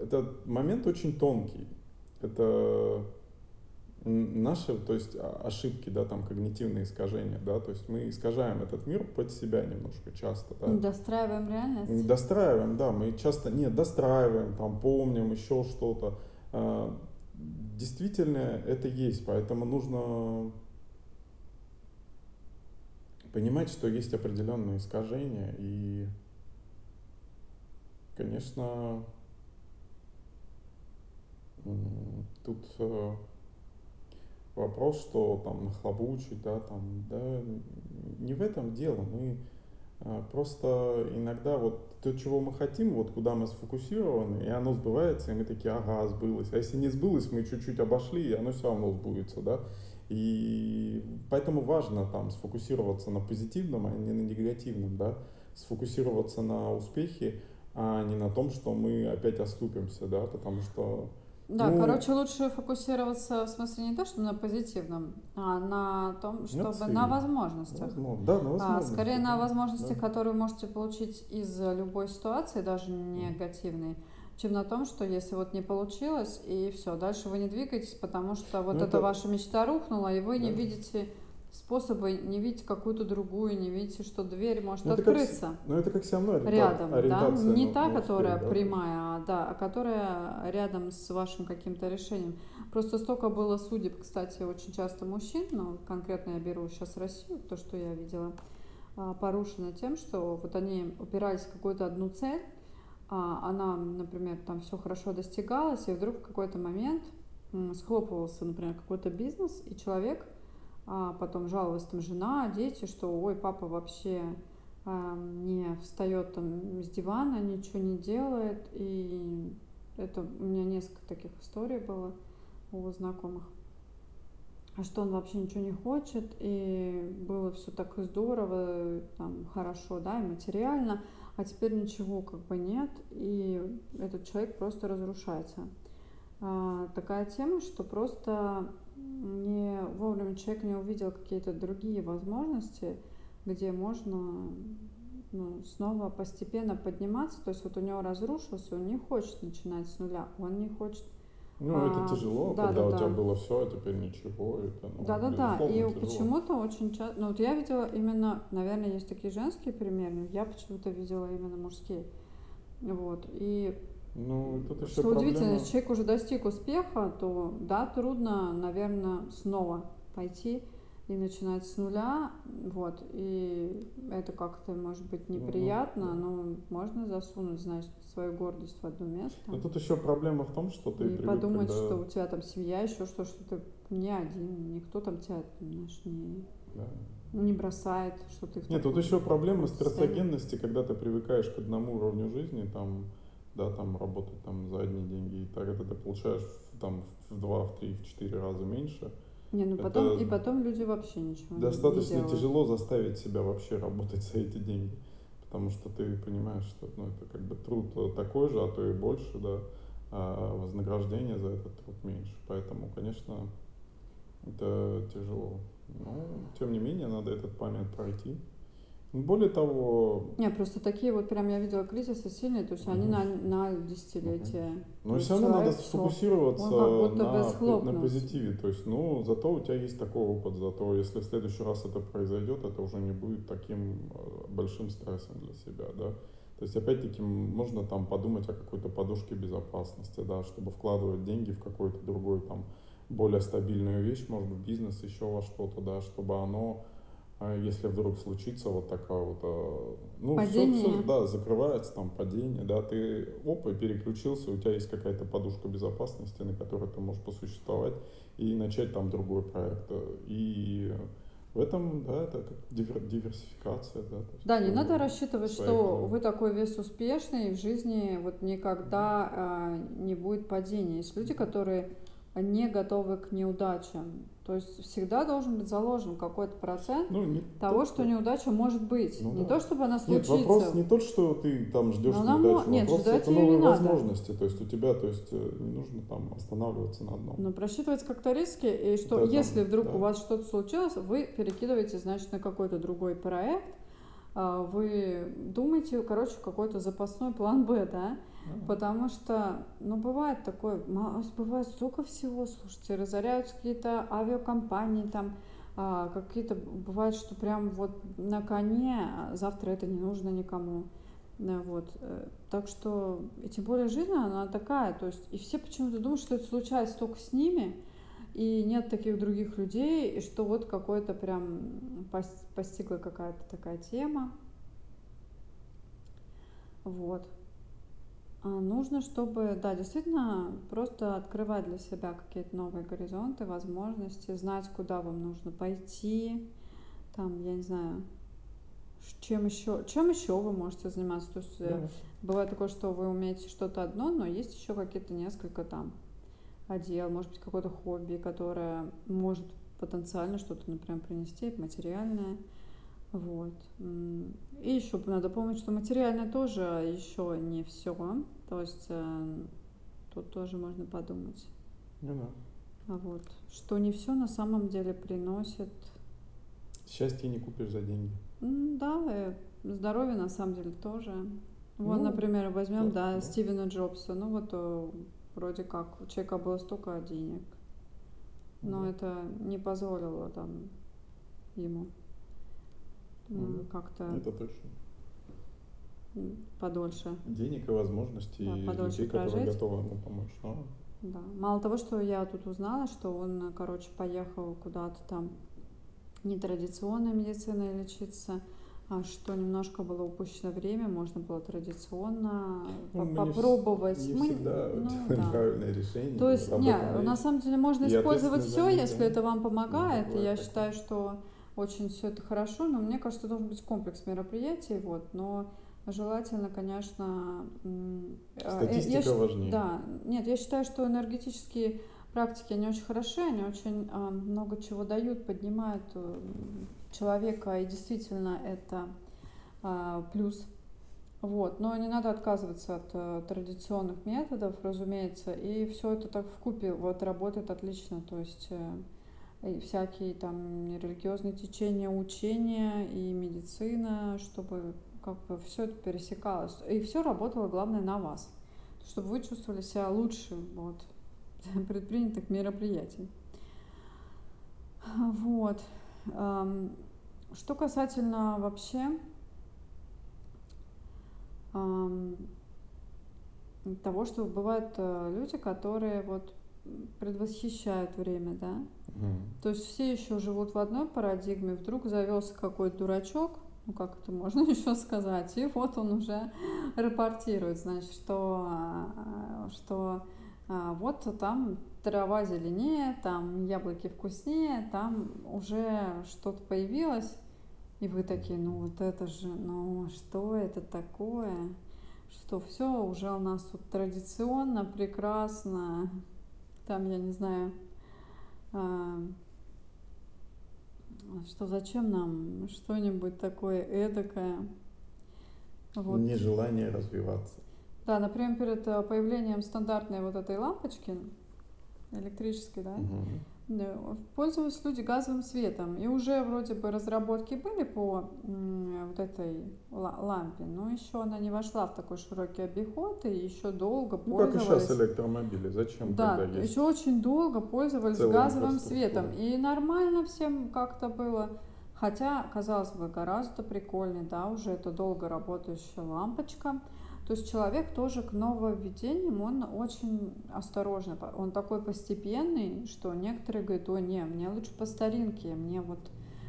Этот момент очень тонкий. Это наши, то есть а, ошибки, да, там когнитивные искажения, да, то есть мы искажаем этот мир под себя немножко часто, да. Достраиваем реальность? Достраиваем, да, мы часто, нет, достраиваем, там, помним еще что-то. А, действительно, это есть, поэтому нужно понимать, что есть определенные искажения и, конечно, тут э, вопрос, что там нахлобучить, да, там, да, не в этом дело. Мы а, просто иногда вот то, чего мы хотим, вот куда мы сфокусированы, и оно сбывается, и мы такие, ага, сбылось. А если не сбылось, мы чуть-чуть обошли, и оно все равно сбудется, да. И поэтому важно там сфокусироваться на позитивном, а не на негативном, да. Сфокусироваться на успехе, а не на том, что мы опять оступимся, да, потому что да, ну, короче, лучше фокусироваться в смысле не то, что на позитивном, а на том, чтобы на, на возможностях. Возможно. Да, на возможностях. А, скорее да. на возможностях, да. которые вы можете получить из любой ситуации, даже негативной, чем на том, что если вот не получилось, и все, дальше вы не двигаетесь, потому что вот ну, это, это ваша мечта рухнула, и вы да. не видите способы не видеть какую-то другую, не видите, что дверь может ну, открыться. Как, ну это как все равно рядом, да, не на, та, на которая успех, прямая, да? а да, а которая рядом с вашим каким-то решением. Просто столько было судеб, кстати, очень часто мужчин, но конкретно я беру сейчас Россию, то, что я видела, а, порушено тем, что вот они упирались в какую-то одну цель, а она, например, там все хорошо достигалось, и вдруг в какой-то момент схлопывался, например, какой-то бизнес, и человек а потом жаловалась там жена, дети, что ой, папа вообще а, не встает там с дивана, ничего не делает. И это у меня несколько таких историй было у знакомых. А что он вообще ничего не хочет, и было все так здорово, там, хорошо, да, и материально, а теперь ничего как бы нет, и этот человек просто разрушается. А, такая тема, что просто не вовремя человек не увидел какие-то другие возможности, где можно ну, снова постепенно подниматься. То есть вот у него разрушился, он не хочет начинать с нуля, он не хочет ну, а, это тяжело, да, когда да, у да. тебя было все, а теперь ничего. Это, ну, да, да, да. И почему-то очень часто. Ну, вот я видела именно, наверное, есть такие женские примеры, но я почему-то видела именно мужские. Вот. И ну, тут еще что проблема... удивительно, если человек уже достиг успеха, то да, трудно, наверное, снова пойти и начинать с нуля, вот, и это как-то может быть ну, неприятно, ну, но можно засунуть, значит, свою гордость в одно место. Но тут еще проблема в том, что ты и привык, подумать, когда... что у тебя там семья, еще что, что ты не один, никто там тебя, знаешь, не, да. не бросает, что ты. Нет, тут еще проблема стрессогенности, когда ты привыкаешь к одному уровню жизни, там да, там работать там за одни деньги, и так это ты получаешь там в два, в три, в четыре раза меньше. Не, ну потом, и потом люди вообще ничего Достаточно не делают. тяжело заставить себя вообще работать [laughs] за эти деньги. Потому что ты понимаешь, что ну, это как бы труд такой же, а то и больше, да, а вознаграждение за этот труд меньше. Поэтому, конечно, это тяжело. Но, тем не менее, надо этот память пройти. Более того... Не, просто такие вот прям я видела кризисы сильные, то есть они на, на десятилетия. Но все равно надо сфокусироваться на, на позитиве. То есть, ну, зато у тебя есть такой опыт, зато если в следующий раз это произойдет, это уже не будет таким э, большим стрессом для себя, да. То есть, опять-таки, можно там подумать о какой-то подушке безопасности, да, чтобы вкладывать деньги в какой-то другой там более стабильную вещь, может быть, бизнес, еще во что-то, да, чтобы оно если вдруг случится вот такая вот, а, ну, падение. Все, все, да, закрывается там падение, да, ты опа, переключился, у тебя есть какая-то подушка безопасности, на которой ты можешь посуществовать и начать там другой проект. И в этом, да, это как диверсификация, да. да, не надо рассчитывать, что экономики. вы такой весь успешный, и в жизни вот никогда а, не будет падения. Есть люди, которые не готовы к неудачам, То есть всегда должен быть заложен какой-то процент ну, не того, то, что неудача может быть. Ну, не да. то, чтобы она случится. Нет, вопрос не тот, что ты там ждешь Но нам неудачу, мо- нет, вопрос ждать это не новые надо. возможности. То есть у тебя, то есть э, не нужно там останавливаться на одном. Но просчитывать как-то риски, и что Да, там, если вдруг да. у вас что-то случилось, вы перекидываете, значит, на какой-то другой проект, а, вы думаете, короче, какой-то запасной план Б, да? Потому что, ну, бывает такое, бывает столько всего, слушайте, разоряются какие-то авиакомпании, там, а, какие-то, бывает, что прям вот на коне, а завтра это не нужно никому. Да, вот. э, Так что, и тем более жизнь, она такая, то есть, и все почему-то думают, что это случается только с ними, и нет таких других людей, и что вот какой-то прям пос- постигла какая-то такая тема. Вот. А нужно, чтобы, да, действительно, просто открывать для себя какие-то новые горизонты, возможности, знать, куда вам нужно пойти, там, я не знаю, чем еще, чем еще вы можете заниматься. То есть э, Да. бывает такое, что вы умеете что-то одно, но есть еще какие-то несколько там отдел, может быть, какое-то хобби, которое может потенциально что-то, например, принести, материальное. Вот. И еще надо помнить, что материальное тоже еще не все. То есть э, тут тоже можно подумать. Ну да. А вот. Что не все на самом деле приносит. Счастье не купишь за деньги. Да, э, здоровье на самом деле тоже. Вот, Ну, например, возьмем, да, да, да. Стивена Джобса. Ну вот э, вроде как у человека было столько денег, но Да. это не позволило там ему Мгм. как-то Это точно. подольше. Денег и возможностей, Да, подольше людей, которые прожить. готовы ему помочь. Но Да. Мало того, что я тут узнала, что он, короче, поехал куда-то там нетрадиционной медициной лечиться, а что немножко было упущено время, можно было традиционно ну, мы попробовать. не Мы- всегда ну, да. решения. То есть, об не, этом на самом деле можно использовать все, если это вам помогает. Бывает я такое. считаю, что очень все это хорошо, но мне кажется, должен быть комплекс мероприятий, вот, но желательно, конечно, э, я Статистика щ- важнее. Да, нет, я считаю, что энергетические практики, они очень хороши, они очень а, много чего дают, поднимают э, человека, и действительно это а, плюс. Вот, но не надо отказываться от э, традиционных методов, разумеется, и все это так в купе вот работает отлично, то есть и всякие там религиозные течения, учения и медицина, чтобы как бы все это пересекалось. И все работало, главное, на вас. Чтобы вы чувствовали себя лучше вот, [laughs] предпринятых мероприятий. Вот. Ам, Что касательно вообще ам, того, что бывают э, люди, которые вот предвосхищают время, да, Мгм. То есть все еще живут в одной парадигме, вдруг завелся какой-то дурачок, ну как это можно [laughs] еще сказать, и вот он уже рапортирует, значит, что, а, что а, вот там трава зеленее, там яблоки вкуснее, там уже что-то появилось, и вы такие, ну вот это же, ну что это такое, что все уже у нас тут традиционно, прекрасно, там, я не знаю, а, что зачем нам что-нибудь такое эдакое. Вот. Нежелание развиваться. Да, например, перед э, появлением стандартной вот этой лампочки электрической, да, Мгм. Пользовались люди газовым светом. И уже вроде бы разработки были по вот этой ла- лампе, но еще она не вошла в такой широкий обиход, и еще долго Ну, как и сейчас пользовались. электромобили. Зачем, Да, когда есть еще очень долго пользовались целая газовым светом. И нормально всем как-то было. Хотя, казалось бы, гораздо прикольнее, да, уже это долго работающая лампочка. То есть человек тоже к нововведениям, он очень осторожный. Он такой постепенный, что некоторые говорят, ой, не, мне лучше по старинке, мне вот...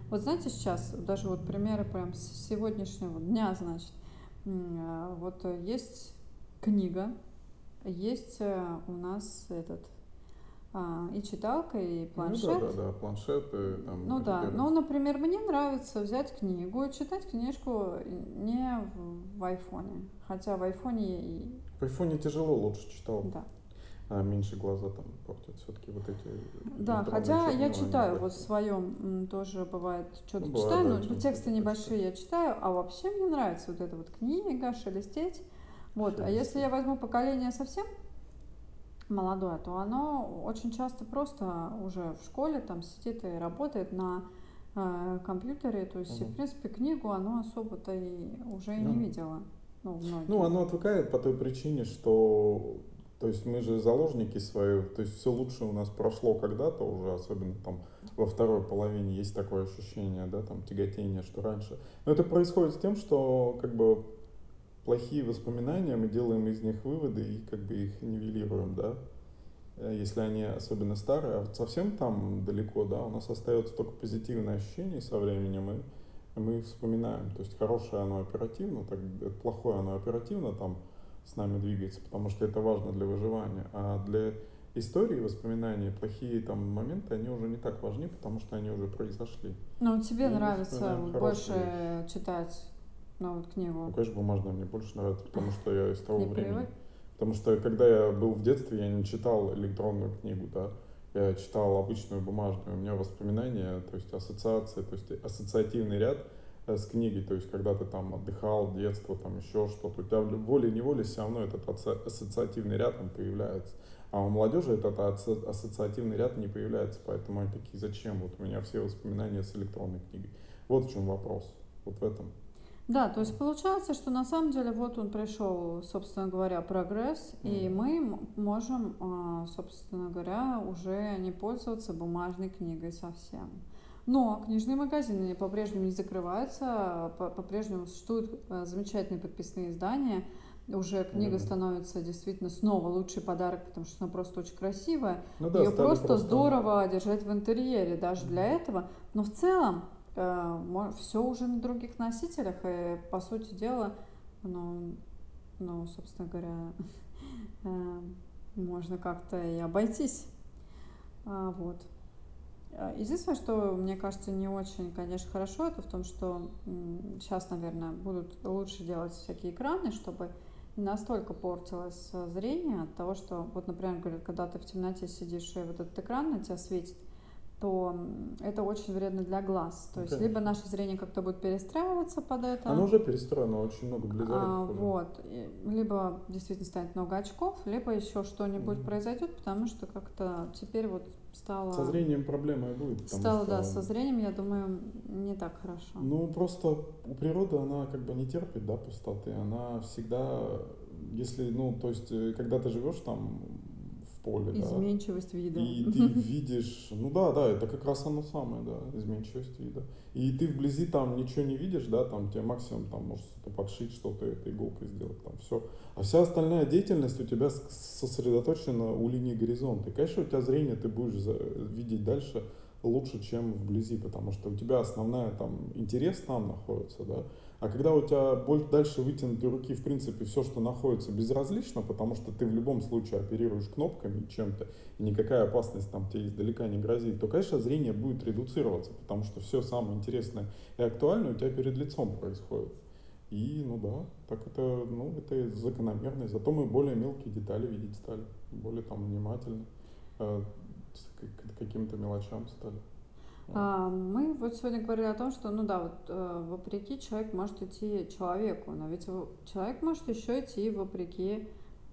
Вот знаете, сейчас, даже вот примеры прям с сегодняшнего дня, значит, э, вот есть книга, есть э, у нас этот а, и читалка, и Ну да, планшет. да, да, планшеты, там, Ну да, ну, например, мне нравится взять книгу и читать книжку не в, айфоне. Хотя в айфоне и... В айфоне тяжело, лучше читал. Да. а меньше глаза там портят все-таки вот эти Да, хотя я читаю вот в своем тоже бывает что-то Ну, бывает, читаю, да, но чем тексты что-то небольшие я читаю, а вообще мне нравится вот эта вот книга, шелестеть. Вот, а если Шелестеть. я возьму поколение совсем молодое, то оно очень часто просто уже в школе там сидит и работает на э, компьютере, то есть, Мгм. в принципе, книгу оно особо-то и уже и не Ну, видела. Ну, многие. Ну, оно отвыкает по той причине, что то есть мы же заложники свои, то есть все лучше у нас прошло когда-то уже, особенно там во второй половине есть такое ощущение, да, там тяготение, что раньше. Но это происходит с тем, что как бы плохие воспоминания, мы делаем из них выводы и как бы их нивелируем, да, э, если они особенно старые, а вот совсем там далеко, да, у нас остается только позитивное ощущение со временем, и мы вспоминаем. То есть хорошее оно оперативно, так, плохое оно оперативно там с нами двигается, потому что это важно для выживания. А для истории, воспоминаний, плохие там моменты, они уже не так важны, потому что они уже произошли. Ну, тебе И нравится больше хорошие читать ну, вот книгу? Ну, конечно, бумажная мне больше нравится, потому что я из того Не времени. привык? Потому что когда я был в детстве, я не читал электронную книгу, да, я читал обычную бумажную. У меня воспоминания, то есть ассоциации, то есть ассоциативный ряд э, с книгой, то есть когда ты там отдыхал, детство, там еще что-то, у тебя волей-неволей все равно этот ассоциативный ряд он появляется. А у молодежи этот ассоциативный ряд не появляется, поэтому они такие, зачем? Вот у меня все воспоминания с электронной книгой. Вот в чем вопрос, вот в этом. Да, то есть получается, что на самом деле вот он пришел, собственно говоря, прогресс, и мы можем, а, собственно говоря, уже не пользоваться бумажной книгой совсем. Но книжные магазины по-прежнему не закрываются, по-прежнему существуют а, замечательные подписные издания. Уже книга становится действительно снова лучший подарок, потому что она просто очень красивая. Ну да, Ее просто, просто здорово держать в интерьере даже для этого. Но в целом Э, все уже на других носителях, и, по сути дела, ну, ну собственно говоря, [laughs] э, можно как-то и обойтись. А, вот. Э, единственное, что мне кажется не очень, конечно, хорошо, это в том, что сейчас, наверное, будут лучше делать всякие экраны, чтобы не настолько портилось зрение от того, что, вот, например, говорят, когда ты в темноте сидишь, и вот этот экран на тебя светит, то это очень вредно для глаз. То ну, есть либо наше зрение как-то будет перестраиваться под это. Оно уже перестроено, очень много близоруких а, уже. Вот. Либо действительно станет много очков, либо еще что-нибудь mm-hmm. произойдет, потому что как-то теперь вот стало... Со зрением проблема и будет. Стало, что... да, со зрением, я думаю, не так хорошо. Ну, просто у природы она как бы не терпит, да, пустоты. Она всегда, если, ну, то есть, э, когда ты живешь там поле, Изменчивость да. вида. И ты [laughs] видишь, ну да, да, это как раз оно самое, да, изменчивость вида. И ты вблизи там ничего не видишь, да, там тебе максимум там может что-то подшить, что-то этой иголкой сделать, там все. А вся остальная деятельность у тебя сосредоточена у линии горизонта. И, конечно, у тебя зрение ты будешь видеть дальше лучше, чем вблизи, потому что у тебя основная там интерес там находится, да, а когда у тебя больше дальше вытянутой руки, в принципе, все, что находится, безразлично, потому что ты в любом случае оперируешь кнопками чем-то, и никакая опасность там тебе издалека не грозит, то, конечно, зрение будет редуцироваться, потому что все самое интересное и актуальное у тебя перед лицом происходит. И, ну да, так это, ну, это закономерно. Зато мы более мелкие детали видеть стали, более там внимательны э, к каким-то мелочам стали. А, мы вот сегодня говорили о том, что, ну да, вот э, вопреки человек может идти человеку, но ведь человек может еще идти вопреки,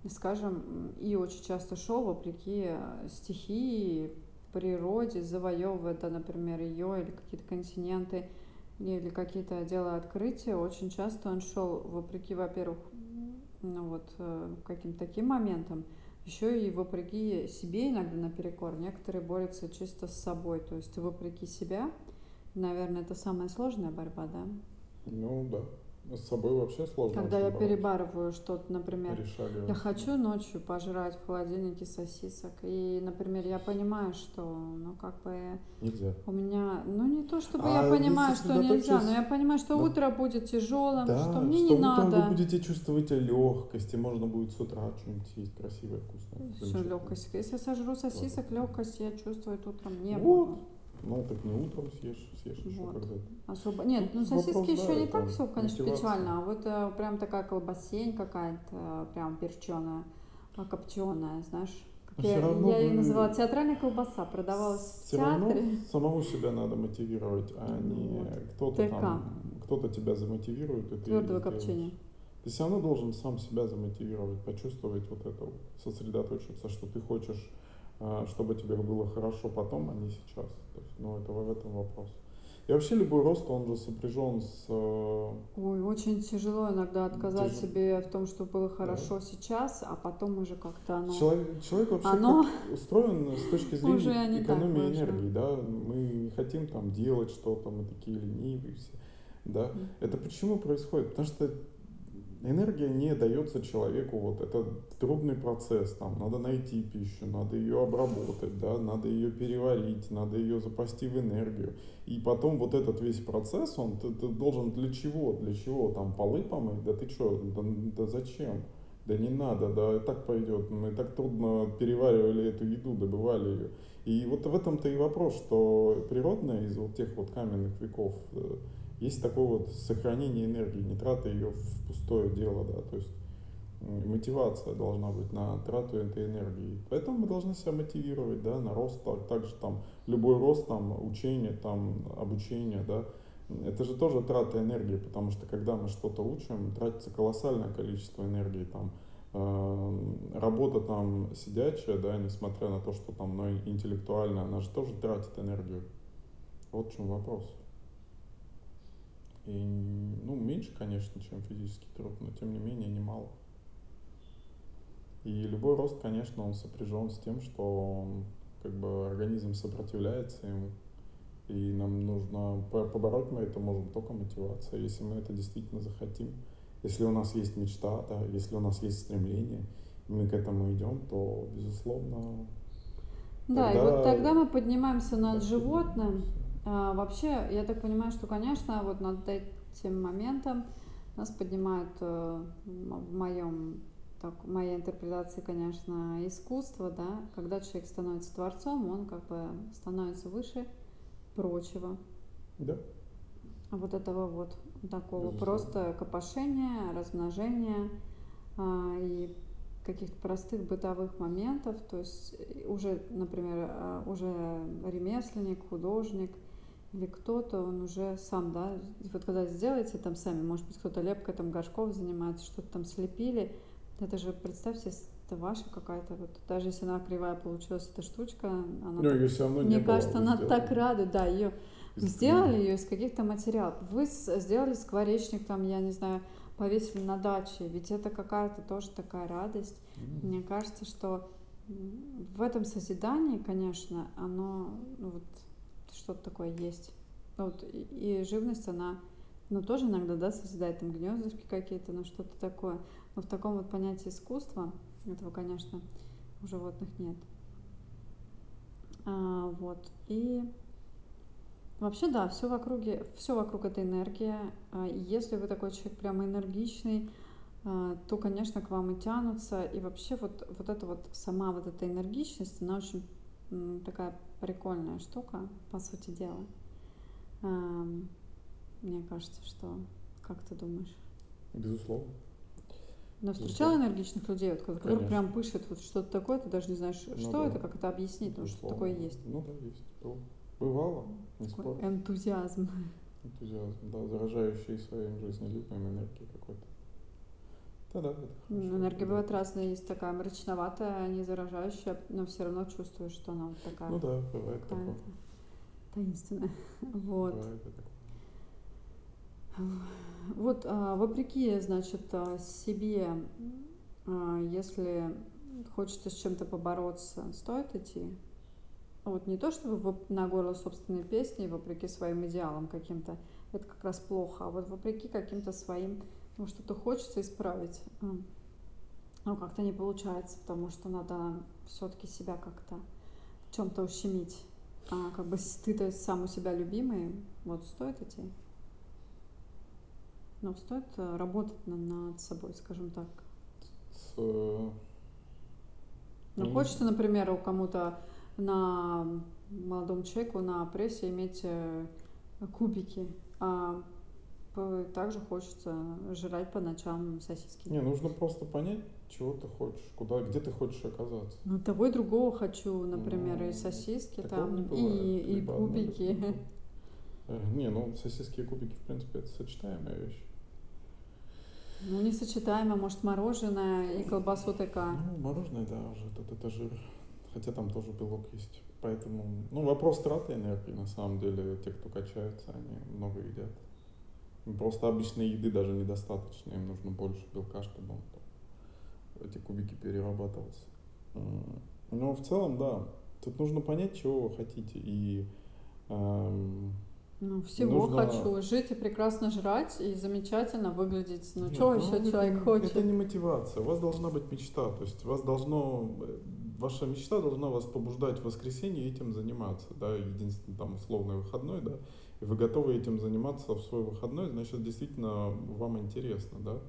скажем, и очень часто шел вопреки э, стихии, природе, завоевывая, да, например, ее или какие-то континенты, или какие-то отделы открытия. Очень часто он шел вопреки, во-первых, ну вот, э, каким-то таким моментам, еще и вопреки себе иногда наперекор. Некоторые борются чисто с собой, то есть вопреки себя. Наверное, это самая сложная борьба, да? Ну да. С собой вообще сложно. Когда я бороться. перебарываю что-то, например, я хочу ночью пожрать в холодильнике сосисок, и, например, я понимаю, что, ну, как бы... Нельзя. У меня, ну, не то, чтобы а я понимаю, что нельзя, но я понимаю, что да. утро будет тяжелым, да, что мне что не надо. вы будете чувствовать легкость, и можно будет с утра что-нибудь съесть красивое, вкусное. Все, легкость. Если я сожру сосисок, легкость я чувствую утром не вот. буду. Ну, так не утром съешь, съешь вот. еще когда-то. Особо. Нет, Тут ну сосиски вопрос, еще да, не так все, конечно, мотивация. печально. А вот э, прям такая колбасень какая-то, прям перченая, копченая, знаешь, как я, равно я ее называла, вы... театральная колбаса продавалась в Все равно театре. самого себя надо мотивировать, а Ну не вот. кто-то там, кто-то тебя замотивирует, и ты Твердого сделаешь. копчения. Ты все равно должен сам себя замотивировать, почувствовать вот это, вот, сосредоточиться, что ты хочешь, а, чтобы тебе было хорошо потом, а не сейчас. То есть, ну, это в этом вопрос. И вообще любой рост, он же сопряжен с... э, Ой, очень тяжело иногда отказать Тяжел- себе в том, что было хорошо сейчас, а потом уже как-то оно... Человек, человек вообще Оно- устроен с точки зрения Уже экономии энергии, да, мы не хотим там делать что-то, мы такие ленивые все, да. Это почему происходит? Потому что энергия не дается человеку, вот это трудный процесс, там надо найти пищу, надо ее обработать, да, надо ее переварить, надо ее запасти в энергию. И потом вот этот весь процесс, он ты, ты должен для чего? Для чего? Там полы помыть? Да ты что? Да, да зачем? Да не надо, да и так пойдет. Мы так трудно переваривали эту еду, добывали ее. И вот в этом-то и вопрос, что природное из вот тех вот каменных веков э, есть такое вот сохранение энергии, не трата ее в пустое дело, да, то есть мотивация должна быть на трату этой энергии. Поэтому мы должны себя мотивировать, да, на рост, так, также там любой рост, там, учение, там, обучение, да, это же тоже трата энергии, потому что когда мы что-то учим, тратится колоссальное количество энергии, там, э, работа там сидячая, да, несмотря на то, что там, ну, интеллектуальная, она же тоже тратит энергию. Вот в чем вопрос. И, ну, меньше, конечно, чем физический труд, но тем не менее немало. И любой рост, конечно, он сопряжен с тем, что он, как бы организм сопротивляется ему. И нам нужно по- побороть мы это можем только мотивация, если мы это действительно захотим. Если у нас есть мечта, да, если у нас есть стремление, и мы к этому идем, то, безусловно, Да, и Тогда- вот тогда мы поднимаемся над животным. А, вообще, я так понимаю, что, конечно, вот над этим моментом нас поднимает э, в моем так, в моей интерпретации, конечно, искусство, да, когда человек становится творцом, он как бы становится выше прочего. Да, Вот этого вот такого Безусловно. просто копошения, размножения а, и каких-то простых бытовых моментов. То есть э, уже, например, а, уже ремесленник, художник или кто-то, он уже сам, да, вот когда сделаете там сами, может быть, кто-то лепкой там горшков занимается, что-то там слепили, это же, представьте, это ваша какая-то, вот даже если она кривая получилась, эта штучка, она но так- ее все равно не мне было, кажется, она сделали. так рада, да, ее Из сделали ее из каких-то материалов. Вы сделали скворечник, там, я не знаю, повесили на даче. Ведь это какая-то тоже такая радость. М. Мне кажется, что в этом созидании, конечно, оно ну, вот что-то такое есть. Ну Вот, и, и живность, она ну, тоже иногда, да, созидает там гнездышки какие-то, ну что-то такое. Но в таком вот понятии искусства этого, конечно, у животных нет. А, вот. И Вообще, да, все вокруг, все вокруг это энергия. А, если вы такой человек прямо энергичный, а, то, конечно, к вам и тянутся. И вообще вот, вот эта вот сама вот эта энергичность, она очень такая прикольная штука, по сути дела. Мне кажется, что... Как ты думаешь? Безусловно. Но встречала Безусловно. энергичных людей, вот, которые Конечно. прям пышет вот что-то такое, ты даже не знаешь, Ну что да. это, как это объяснить, потому что Безусловно. такое есть. Ну да, есть. Было. Бывало, не Такой спорю. энтузиазм. Энтузиазм, да, заражающий своим жизнелюбием энергией какой-то. Да-да, это хорошо. Ну, Энергия да. бывает разная, есть такая мрачноватая, не заражающая, но все равно чувствуешь, что она вот такая Ну да, бывает такое. таинственная. [laughs] Вот. Бывает такое. Вот, а, вопреки, значит, а, себе, а, если хочется с чем-то побороться, стоит идти? Вот не то, чтобы на горло собственной песни, вопреки своим идеалам каким-то, это как раз плохо, а вот вопреки каким-то своим, ну, что-то хочется исправить, но как-то не получается, потому что надо все-таки себя как-то в чем-то ущемить. А как бы ты-то сам у себя любимый, вот стоит идти? Ну, стоит э, работать на- над собой, скажем так. С, э, Ну, Ну, хочется, например, у кому-то на молодому человеку на прессе иметь э, кубики, а также хочется жрать по ночам сосиски. Не, нужно просто понять, чего ты хочешь, куда, где ты хочешь оказаться. Ну, того и другого хочу, например, Ну, и сосиски там, не и, бывает. и кубики. [laughs] Э, Не, ну сосиски и кубики, в принципе, это сочетаемая вещь. Ну, несочетаемо, может, мороженое и колбасу ТК. Ну, мороженое, да, уже это, это жир. Хотя там тоже белок есть. Поэтому, ну, вопрос траты энергии, на самом деле, те, кто качаются, они много едят. Просто обычной еды даже недостаточно, им нужно больше белка, чтобы он там, эти кубики перерабатывался. Но в целом, да, тут нужно понять, чего вы хотите. И эм, Ну, всего нужно... хочу. Жить и прекрасно жрать, и замечательно выглядеть. Ну, Нет, что ну, еще это, человек хочет? Это не мотивация. У вас должна быть мечта. То есть у вас должно, ваша мечта должна вас побуждать в воскресенье этим заниматься. Да, единственный там условный выходной, да. И вы готовы этим заниматься в свой выходной, значит, действительно вам интересно, да.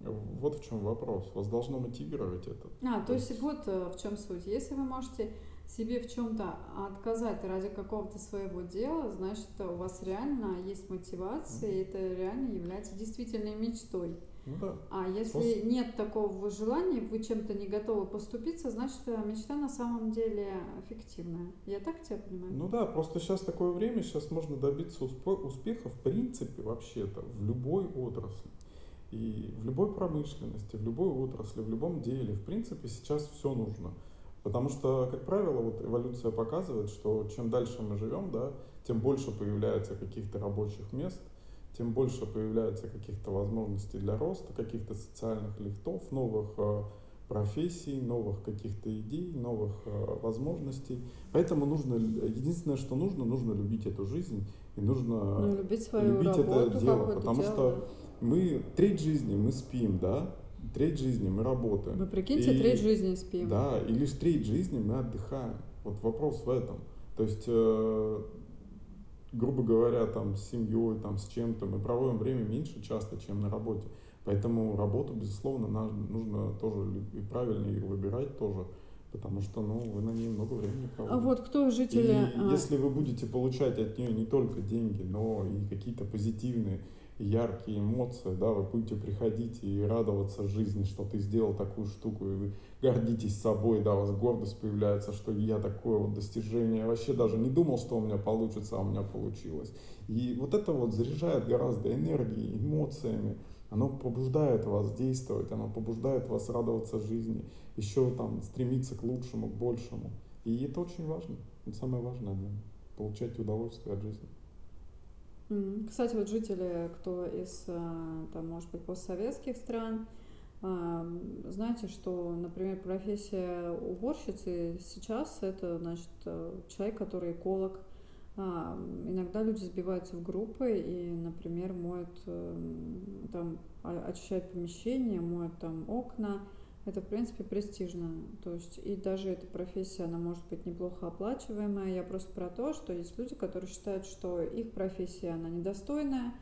Вот в чем вопрос. Вас должно мотивировать это. А, то есть вот э, в чем суть. Если вы можете себе в чем-то отказать ради какого-то своего дела, значит, у вас реально есть мотивация, и это реально является действительной мечтой. Ну да. А если Просто- нет такого желания, вы чем-то не готовы поступиться, значит, э, мечта на самом деле фиктивная. Я так тебя понимаю? Ну да, просто сейчас такое время, сейчас можно добиться успе- успеха в принципе вообще-то в любой отрасли. И в любой промышленности, в любой отрасли, в любом деле, в принципе, сейчас все нужно. Потому что, как правило, вот эволюция показывает, что чем дальше мы живем, да, тем больше появляется каких-то рабочих мест, тем больше появляется каких-то возможностей для роста, каких-то социальных лифтов, новых э, профессий, новых каких-то идей, новых э, возможностей. Поэтому нужно, единственное, что нужно, нужно любить эту жизнь и нужно Ну, любить свою любить это работу, дело, какое-то потому дело, что да. мы треть жизни мы спим, да, треть жизни мы работаем. Вы прикиньте, И- треть жизни спим. Да, и лишь треть жизни мы отдыхаем. Вот вопрос в этом. То есть, э, грубо говоря, там с семьей, там с чем-то мы проводим время меньше часто, чем на работе. Поэтому работу, безусловно, на- нужно тоже и правильно ее выбирать тоже, потому что, ну, вы на ней много времени А проводите. вот кто жители... И а, если вы будете получать от нее не только деньги, но и какие-то позитивные, яркие эмоции, да, вы будете приходить и радоваться жизни, что ты сделал такую штуку, и вы гордитесь собой, да, у вас гордость появляется, что я такое вот достижение, я вообще даже не думал, что у меня получится, а у меня получилось. И вот это вот заряжает гораздо энергией, эмоциями, оно побуждает вас действовать, оно побуждает вас радоваться жизни, еще там стремиться к лучшему, к большему. И это очень важно. Это самое важное, наверное, получать удовольствие от жизни. Кстати, вот жители, кто из, а, там, может быть, постсоветских стран, а, знаете, что, например, профессия уборщицы сейчас это, значит, э, человек, который эколог. А, Иногда люди сбиваются в группы и, например, моют, эм, там, очищают помещение, моют там окна. Это, в принципе, престижно. То есть, и даже эта профессия, она может быть неплохо оплачиваемая. Я просто про то, что есть люди, которые считают, что их профессия, она недостойная,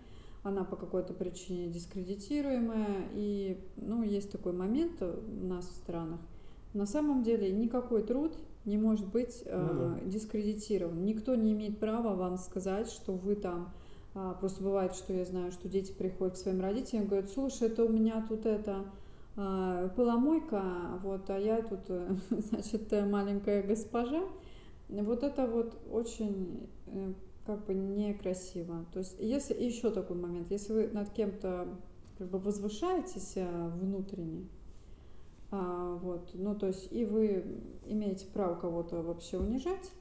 она по какой-то причине дискредитируемая. И, ну, есть такой момент у нас в странах. На самом деле никакой труд не может быть э, дискредитирован. Никто не имеет права вам сказать, что вы там а, просто бывает, что я знаю, что дети приходят к своим родителям и говорят, слушай, это у меня тут это поломойка, вот, а я тут, э, [laughs] значит, э, маленькая госпожа. Вот это вот очень э, как бы некрасиво. То есть, если еще такой момент, если вы над кем-то как бы возвышаетесь внутренне, а, вот, ну то есть и вы имеете право кого-то вообще унижать,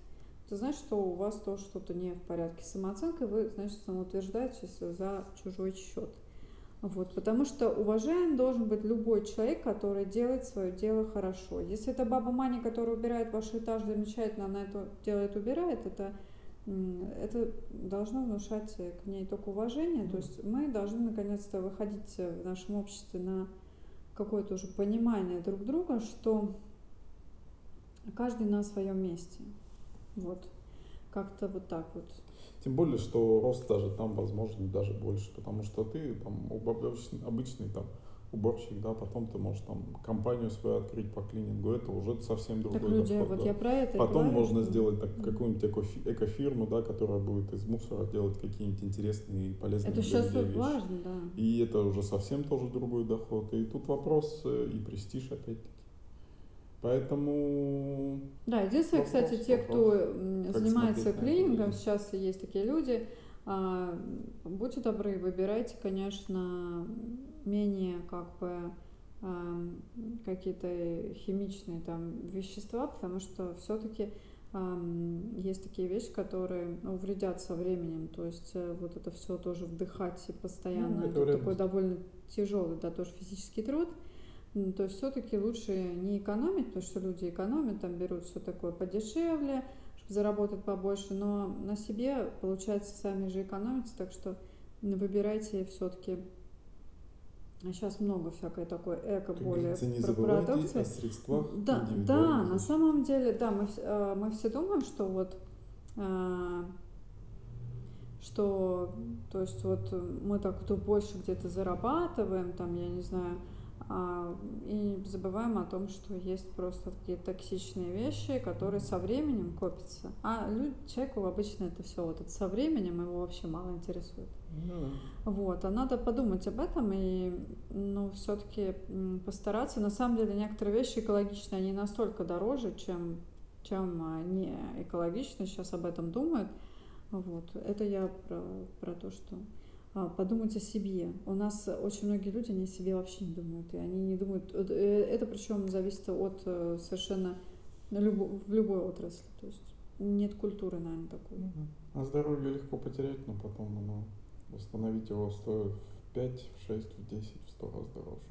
то значит, что у вас тоже что-то не в порядке самооценкой, вы, значит, самоутверждаетесь за чужой счет. Вот, потому что уважаем должен быть любой человек, который делает свое дело хорошо. Если это баба Маня, которая убирает ваш этаж замечательно, она это делает, убирает, это, это должно внушать к ней только уважение. То есть мы должны наконец-то выходить в нашем обществе на какое-то уже понимание друг друга, что каждый на своем месте. Вот. Как-то вот так вот. Тем более, что рост даже там возможен даже больше, потому что ты там об- обычный, обычный там уборщик, да, потом ты можешь там компанию свою открыть по клинингу, это уже совсем другой так люди, доход. вот да. я про это Потом говорю, можно сделать так, какую-нибудь эко- экофирму, да, которая будет из мусора делать какие-нибудь интересные и полезные Это для сейчас людей вещи. важно, да. И это уже совсем тоже другой доход. И тут вопрос э, и престиж опять-таки. Поэтому... Да, единственное, вопрос, кстати, те, кто вопрос. Как занимается клинингом, сейчас есть такие люди, а, будьте добры, выбирайте, конечно, менее как бы ам, какие-то химичные там вещества, потому что все-таки есть такие вещи, которые ну, вредят со временем. То есть э, вот это все тоже вдыхать и постоянно, Ну, это такой довольно тяжелый, да, тоже физический труд. М, То есть все-таки лучше не экономить, потому что люди экономят, там берут все такое подешевле, чтобы заработать побольше, но на себе, получается, сами же экономите, так что выбирайте все-таки. Сейчас много всякой такой эко Как более не продукции. о средствах Да, да, на самом деле, да, мы, э, мы все думаем, что вот, э, что, то есть вот мы так то больше где-то зарабатываем, там, я не знаю, а, и забываем о том, что есть просто такие токсичные вещи, которые со временем копятся. А люд, человеку обычно это все вот это со временем его вообще мало интересует. Да. Вот, а надо подумать об этом и, ну, все-таки постараться. На самом деле, некоторые вещи экологичные, они настолько дороже, чем, чем а, не экологичные, сейчас об этом думают. Вот, это я про, про то, что а, подумать о себе. У нас очень многие люди не о себе вообще не думают, и они не думают, э, это причем зависит от э, совершенно любо- в любой отрасли, то есть нет культуры, наверное, такой. Ну да. А здоровье легко потерять, но потом оно восстановить его стоит в 5, в 6, в 10, в 100 раз дороже.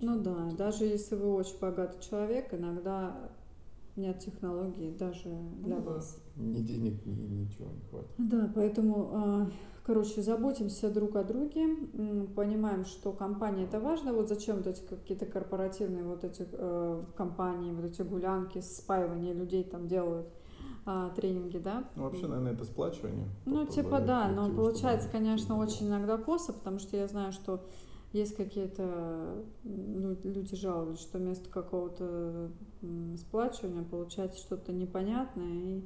Ну да, потерять. даже если вы очень богатый человек, иногда нет технологий даже для Ну да. вас. Ни денег, ни ничего не хватит. Да, поэтому, а, короче, заботимся друг о друге, понимаем, что компания это важно. Вот зачем вот эти какие-то корпоративные вот эти э, компании, вот эти гулянки, спаивание людей там делают а, тренинги, да? Ну, вообще, наверное, это сплачивание. Ну, типа, да, но чтобы получается, конечно, очень иногда косо, потому что я знаю, что есть какие-то ну, люди жалуются, что вместо какого-то сплачивания получается что-то непонятное и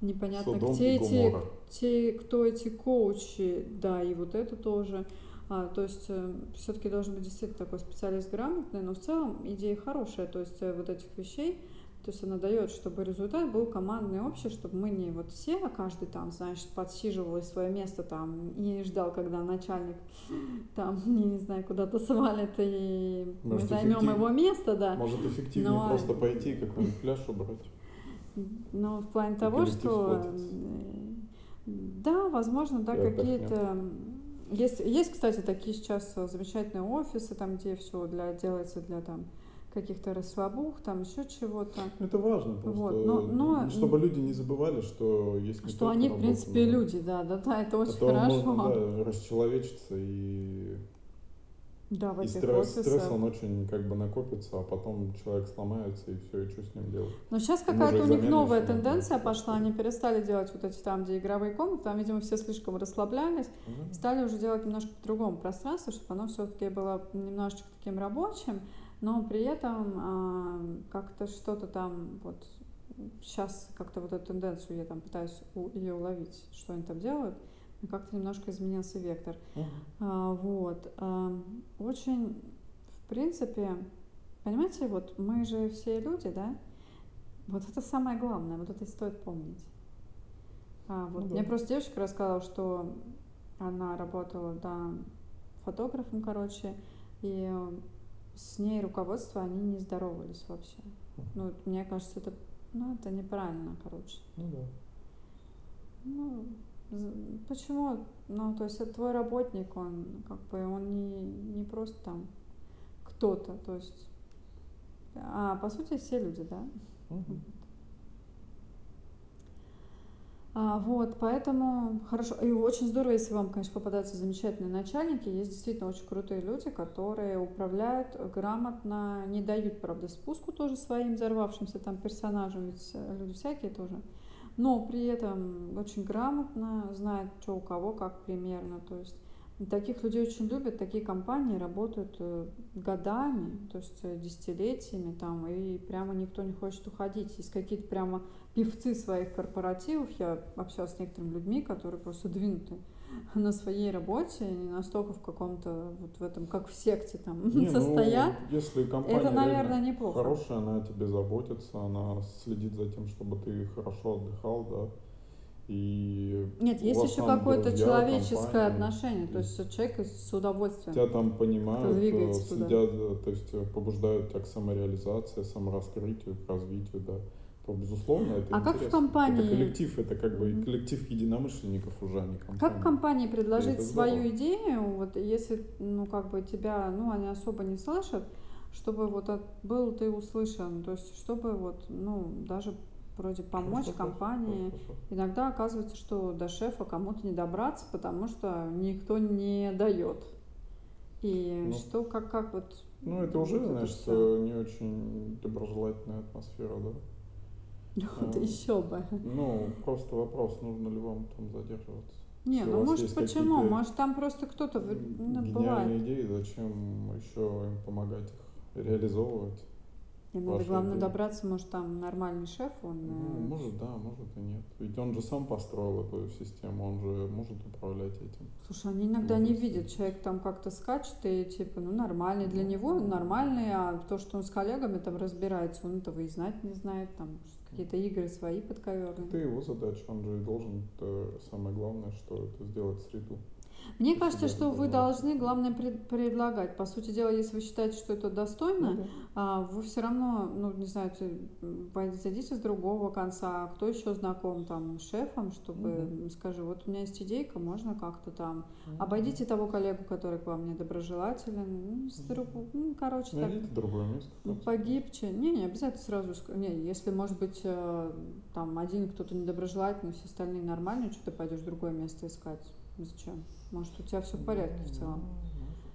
непонятно, Содом где эти, те, кто эти коучи, да, и вот это тоже. А, то есть все-таки должен быть действительно такой специалист грамотный, но в целом идея хорошая, то есть э, вот этих вещей, то есть она дает, чтобы результат был командный, общий, чтобы мы не вот все, а каждый там, значит, подсиживал свое место там и ждал, когда начальник [laughs] там, [laughs] не знаю, куда-то свалит и Может, мы займем эффектив- его место, да. Может, эффективнее Но- просто пойти и какой-нибудь пляж убрать. Но в плане того, что э, да, возможно, да, какие-то есть, есть, кстати, такие сейчас э, замечательные офисы, там, где все для делается для там каких-то расслабух, там еще чего-то. Это важно просто, Вот, но- но- чтобы люди не забывали, что есть Что они, в принципе, но- люди, да, да, да, это А очень то хорошо. можно, да, расчеловечиться и, Да, в и этих стресс, стресс, офисах. он очень как бы накопится, а потом человек сломается и все, и что с ним делать? Но сейчас какая-то у них новая тенденция найти, пошла, что ли. они перестали делать вот эти там, где игровые комнаты, там, видимо, все слишком расслаблялись, Ну, стали уже делать немножко в другом пространстве, чтобы оно все-таки было немножечко таким рабочим, но при этом а, как-то что-то там вот сейчас как-то вот эту тенденцию я там пытаюсь ее уловить, что они там делают, как-то немножко изменился вектор. А, вот. а, Очень, в принципе, понимаете, вот мы же все люди, да? Вот это самое главное, вот это стоит помнить. А, вот Ну да. Мне просто девочка рассказала, что она работала, да, фотографом, короче, и с ней руководство, они не здоровались вообще. Ну, мне кажется, это, ну, это неправильно, короче. Ну да. Ну, почему? Ну, то есть это твой работник, он как бы он не, не просто там кто-то, то есть, а по сути все люди, да. А, вот, поэтому хорошо. И очень здорово, если вам, конечно, попадаются замечательные начальники. Есть действительно очень крутые люди, которые управляют грамотно, не дают, правда, спуску тоже своим взорвавшимся там персонажам, ведь люди всякие тоже. Но при этом очень грамотно знают, что у кого, как примерно. То есть Таких людей очень любят, такие компании работают э, годами, то есть э, десятилетиями там, и прямо никто не хочет уходить. Есть какие-то прямо певцы своих корпоративов, я общалась с некоторыми людьми, которые просто двинуты [laughs] на своей работе, не настолько в каком-то вот в этом, как в секте там Не, [laughs] состоят. ну, если компания Это, наверное, неплохо. хорошая, она о тебе заботится, она следит за тем, чтобы ты хорошо отдыхал, да, и Нет, есть еще какое-то человеческое компании, отношение, то есть человек с удовольствием тебя там понимают, э, двигается туда. следят, за- то есть э, побуждают тебя к самореализации, самораскрытию, к развитию, да, то, безусловно, это А как в интересно. Это компании, коллектив, это как бы коллектив единомышленников уже, а не как в компания. компании И предложить свою идею, вот если, ну, как бы тебя, ну, они особо не слышат, чтобы вот от- был ты услышан, то есть чтобы вот, ну, даже вроде помочь Хорошо, компании. хорошо. Иногда оказывается, что до шефа кому-то не добраться, потому что никто не дает. И Ну, что, как, как вот, ну, это уже, вот это значит, не очень доброжелательная атмосфера, да. Вот Э, еще бы. Ну, просто вопрос, нужно ли вам там задерживаться. Не, Если ну может почему? Может там просто кто-то, ну, бывает. гениальные идеи, зачем еще им помогать их реализовывать, И надо главное идеи? добраться, может там нормальный шеф, он Ну, э, может да, может и нет. Ведь он же сам построил эту систему, он же может управлять этим. Слушай, они иногда не Может видят, следить. человек там как-то скачет, и типа, ну нормальный для Ну, него, нормальный, а то, что он с коллегами там разбирается, он этого и знать не знает, там какие-то игры свои Это подковерные. его задача, он же должен, э, самое главное, что это сделать среду Мне кажется, что вы должны, главное, пред- предлагать. По сути дела, если вы считаете, что это Ну достойно, да. а, вы все равно, ну, не знаю, зайдите с другого конца, кто еще знаком там с шефом, чтобы, м, скажи, вот у меня есть идейка, можно как-то там, Мгм. обойдите того коллегу, который к вам недоброжелателен, ну, с друг- ну, короче, так, Найдите другое место. ну, погибче. Не, не обязательно сразу, не, если, может быть, э, там один кто-то недоброжелательный, все остальные нормальные, что ты пойдешь в другое место искать? Зачем? Может, у тебя все в порядке в Ну, целом.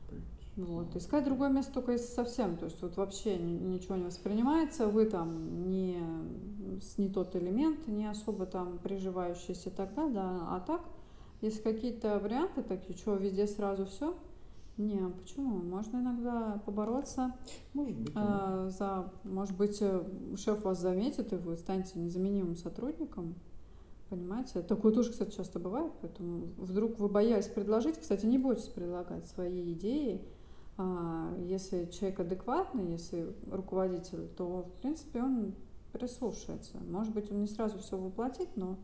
быть. Вот. Искать другое место только если совсем, то есть вот вообще ни- ничего не воспринимается, вы там не, не тот элемент, не особо там приживающийся тогда, да, а так, если какие-то варианты такие, что везде сразу все, не, а почему? Можно иногда побороться Может быть, э, за, может быть, э, шеф вас заметит, и вы станете незаменимым сотрудником, Понимаете? Такое тоже, кстати, часто бывает, поэтому вдруг вы боялись предложить, кстати, не бойтесь предлагать свои идеи. А, Если человек адекватный, если руководитель, то, в принципе, он прислушается. Может быть, он не сразу все воплотит, но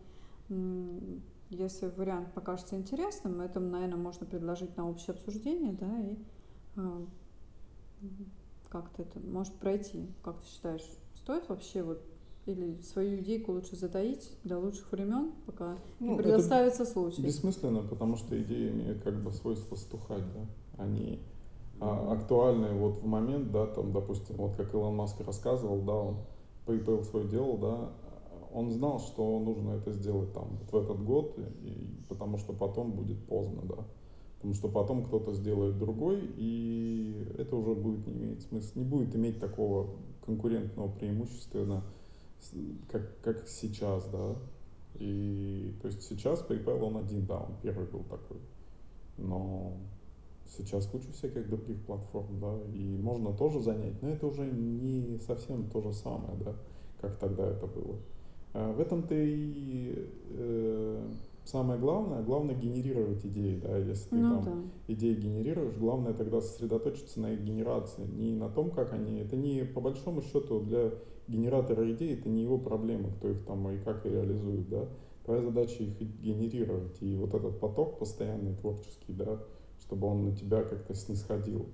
если вариант покажется интересным, это, наверное, можно предложить на общее обсуждение, да, и а, как-то это может пройти. Как ты считаешь, стоит вообще вот или свою идейку лучше затаить до лучших времен, пока не Ну, это предоставится случай? бессмысленно, потому что идеи имеют как бы свойство стухать, да. Они а, Мгм. актуальны вот в момент, да, там, допустим, вот как Илон Маск рассказывал, да, он PayPal свое делал, да, он знал, что нужно это сделать там вот в этот год, и, потому что потом будет поздно, да. Потому что потом кто-то сделает другой, и это уже будет не иметь смысла, не будет иметь такого конкурентного преимущества, как, как сейчас, да. И то есть сейчас PayPal он один, да, он первый был такой. Но сейчас куча всяких других платформ, да, и можно тоже занять, но это уже не совсем то же самое, да, как тогда это было. А В этом-то и э, самое главное, главное генерировать идеи, да, если ты Ну там да. идеи генерируешь, главное тогда сосредоточиться на их генерации, не на том, как они, это не по большому счету для генератора идей, это не его проблема, кто их там и как реализует, да, твоя задача их генерировать, и вот этот поток постоянный творческий, да, чтобы он на тебя как-то снисходил,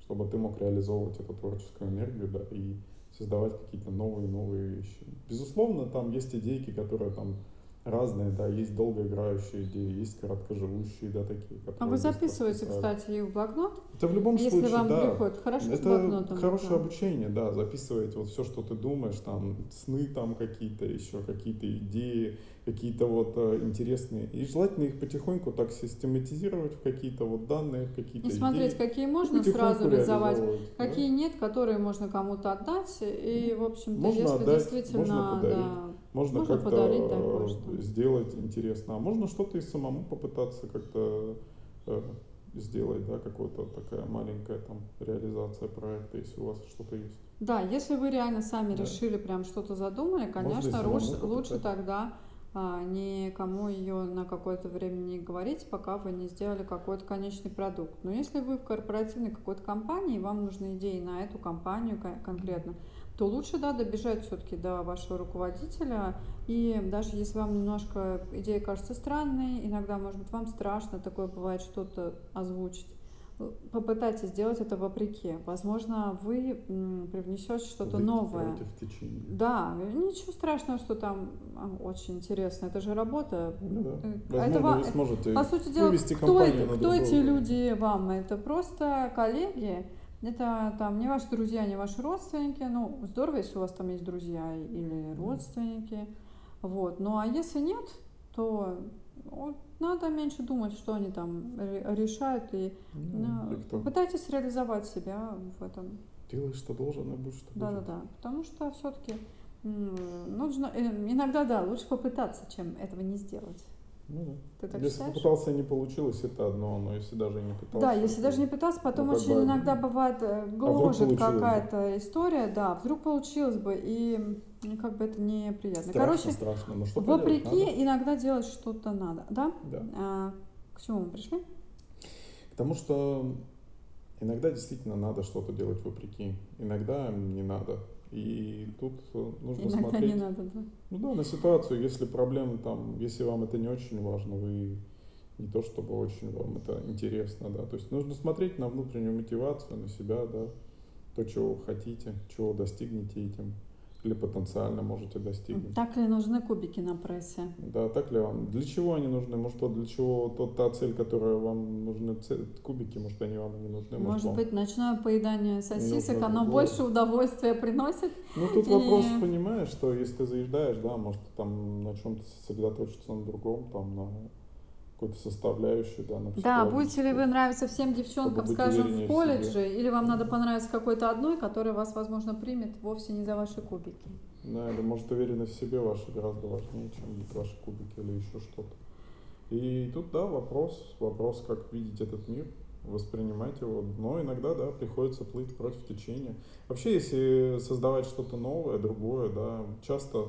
чтобы ты мог реализовывать эту творческую энергию, да, и создавать какие-то новые-новые вещи. Безусловно, там есть идейки, которые там разные, да, есть долгоиграющие идеи, есть короткоживущие, да, такие, А вы записываете, кстати, их в блокнот? Это в любом Если случае, вам да, приходит, хорошо с это блокнотом? хорошее да? обучение, да, записывать вот все, что ты думаешь, там, сны там какие-то, еще какие-то идеи, какие-то вот э, интересные. И желательно их потихоньку так систематизировать в какие-то вот данные, в И какие-то смотреть, идеи. какие можно сразу реализовать, реализовывать, да. какие нет, которые можно кому-то отдать. И, Ну, в общем-то, если отдать, действительно, да, можно можно да, как-то сделать интересно, а можно что-то и самому попытаться как-то э, сделать, да, какая-то такая маленькая там реализация проекта, если у вас что-то есть. Да, если вы реально сами Да. решили прям что-то задумали, конечно, лучше, лучше тогда а, никому ее на какое-то время не говорить, пока вы не сделали какой-то конечный продукт. Но если вы в корпоративной какой-то компании, вам нужны идеи на эту компанию кон- конкретно, то лучше, да, добежать все-таки до вашего руководителя. И даже если вам немножко идея кажется странной, иногда, может быть, вам страшно такое бывает что-то озвучить, попытайтесь сделать это вопреки. Возможно, вы привнесете что-то новое. против течения. Да, ничего страшного, что там а, очень интересно. Это же работа. Ну да. Э, Возможно, это вы сможете По сути дела, вывести кто, это, кто эти люди вам? Это просто коллеги, это там не ваши друзья, не ваши родственники. Ну, здорово, если у вас там есть друзья или родственники. Вот. Ну а если нет, то ну, надо меньше думать, что они там ре- решают. И Ну, ну, попытайтесь реализовать себя в этом. Делай, что должен, и будь, что Да, да, будет. да. Потому что все-таки нужно э, иногда, да, лучше попытаться, чем этого не сделать. Ну да. Ты так если считаешь? попытался и не получилось, это одно, но если даже не пытался. Да, если даже не пытаться, потом ну, очень бы, иногда бывает э, вдруг гложет бы? какая-то история, да, вдруг получилось бы, и как бы это неприятно. Страшно, Короче, страшно, но что вопреки надо. иногда делать что-то надо, да? Да. А, к чему мы пришли? Потому что иногда действительно надо что-то делать вопреки, иногда не надо. И тут э, нужно Иногда смотреть. не надо, да. Ну да, на ситуацию, если проблем там, если вам это не очень важно, вы не то чтобы очень вам это интересно, да, то есть нужно смотреть на внутреннюю мотивацию, на себя, да, то, чего вы хотите, чего достигнете этим, или потенциально можете достигнуть. Так ли нужны кубики на прессе? Да, так ли вам? Для чего они нужны? Может, вот для чего тот, та цель, которая вам нужны, цель- кубики, может, они вам не нужны? Может вам- быть, ночное поедание сосисок, Нужно оно другое. больше удовольствия приносит? Ну, тут И- вопрос, понимаешь, что если ты заезжаешь, да, может, там на чем-то сосредоточиться на другом, там, на какой-то составляющей, да, на Да, будете ли вы нравиться всем девчонкам, скажем, в колледже, или вам надо понравиться какой-то одной, которая вас, возможно, примет вовсе не за ваши кубики? Да, или может уверенность в себе ваша гораздо важнее, чем ваши кубики или еще что-то. И тут, да, вопрос, вопрос, как видеть этот мир, воспринимать его. Но иногда, да, приходится плыть против течения. Вообще, если создавать что-то новое, другое, да, часто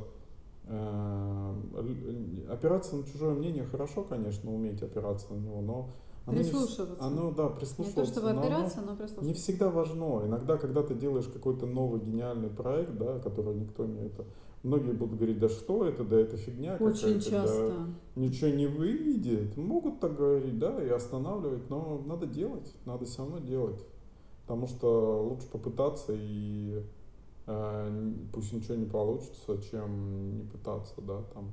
опираться на чужое мнение хорошо, конечно, уметь опираться на него, но оно, не Прислушиваться. оно да, Не прислушиваться, то чтобы но оно опираться, но не прислушиваться. всегда важно. Иногда, когда ты делаешь какой-то новый гениальный проект, да, который никто не это, многие будут говорить, да что это, да это фигня Очень часто. да ничего не выйдет. Могут так говорить, да, и останавливать, но надо делать, надо все равно делать. Потому что лучше попытаться и э, пусть ничего не получится, чем не пытаться, да, там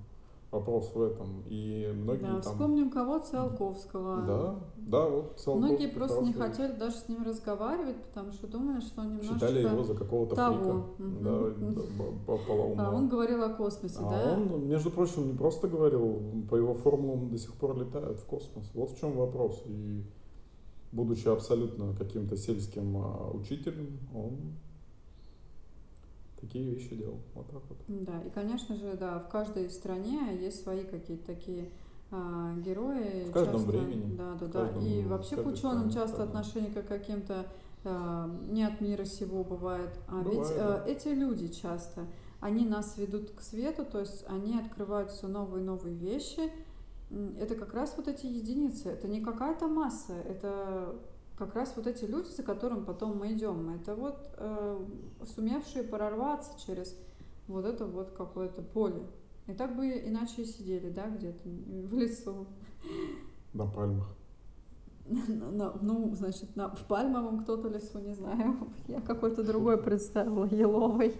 вопрос в этом. И многие Да, там... вспомним кого Циолковского. Да, да, вот Многие Циолковский просто не хотели даже с ним разговаривать, потому что думали, что он немножечко... Считали его за какого-то того. фрика, да, полоумного. А он говорил о космосе, А да? он, между прочим, не просто говорил, по его формулам до сих пор летают в космос. Вот в чем вопрос. И будучи абсолютно каким-то сельским а, учителем, он такие вещи делал. Вот так вот. Да, и, конечно же, да, в каждой стране есть свои какие-то такие а, герои. В каждом часто, времени, Да, да, да. каждом- И вообще к ученым стране, часто да. отношение к каким-то а, не от мира сего бывает. А ведь Бывает, а, да. эти люди часто, они нас ведут к свету, то есть они открывают все новые и новые вещи. Это как раз вот эти единицы, это не какая-то масса, это как раз вот эти люди, за которым потом мы идем. Это вот э, сумевшие прорваться через вот это вот какое-то поле. И так бы иначе и сидели, да, где-то в лесу. На пальмах. На- ну, значит, на, в пальмовом кто-то лесу, не знаю. Я какой-то другой представила, еловый.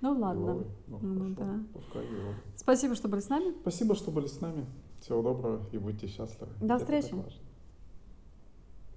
Ну ладно. Еловый. Ну, Ну, да. Пускай еловый. Спасибо, что были с нами. Спасибо, что были с нами. Всего доброго и будьте счастливы. До Это встречи. важно.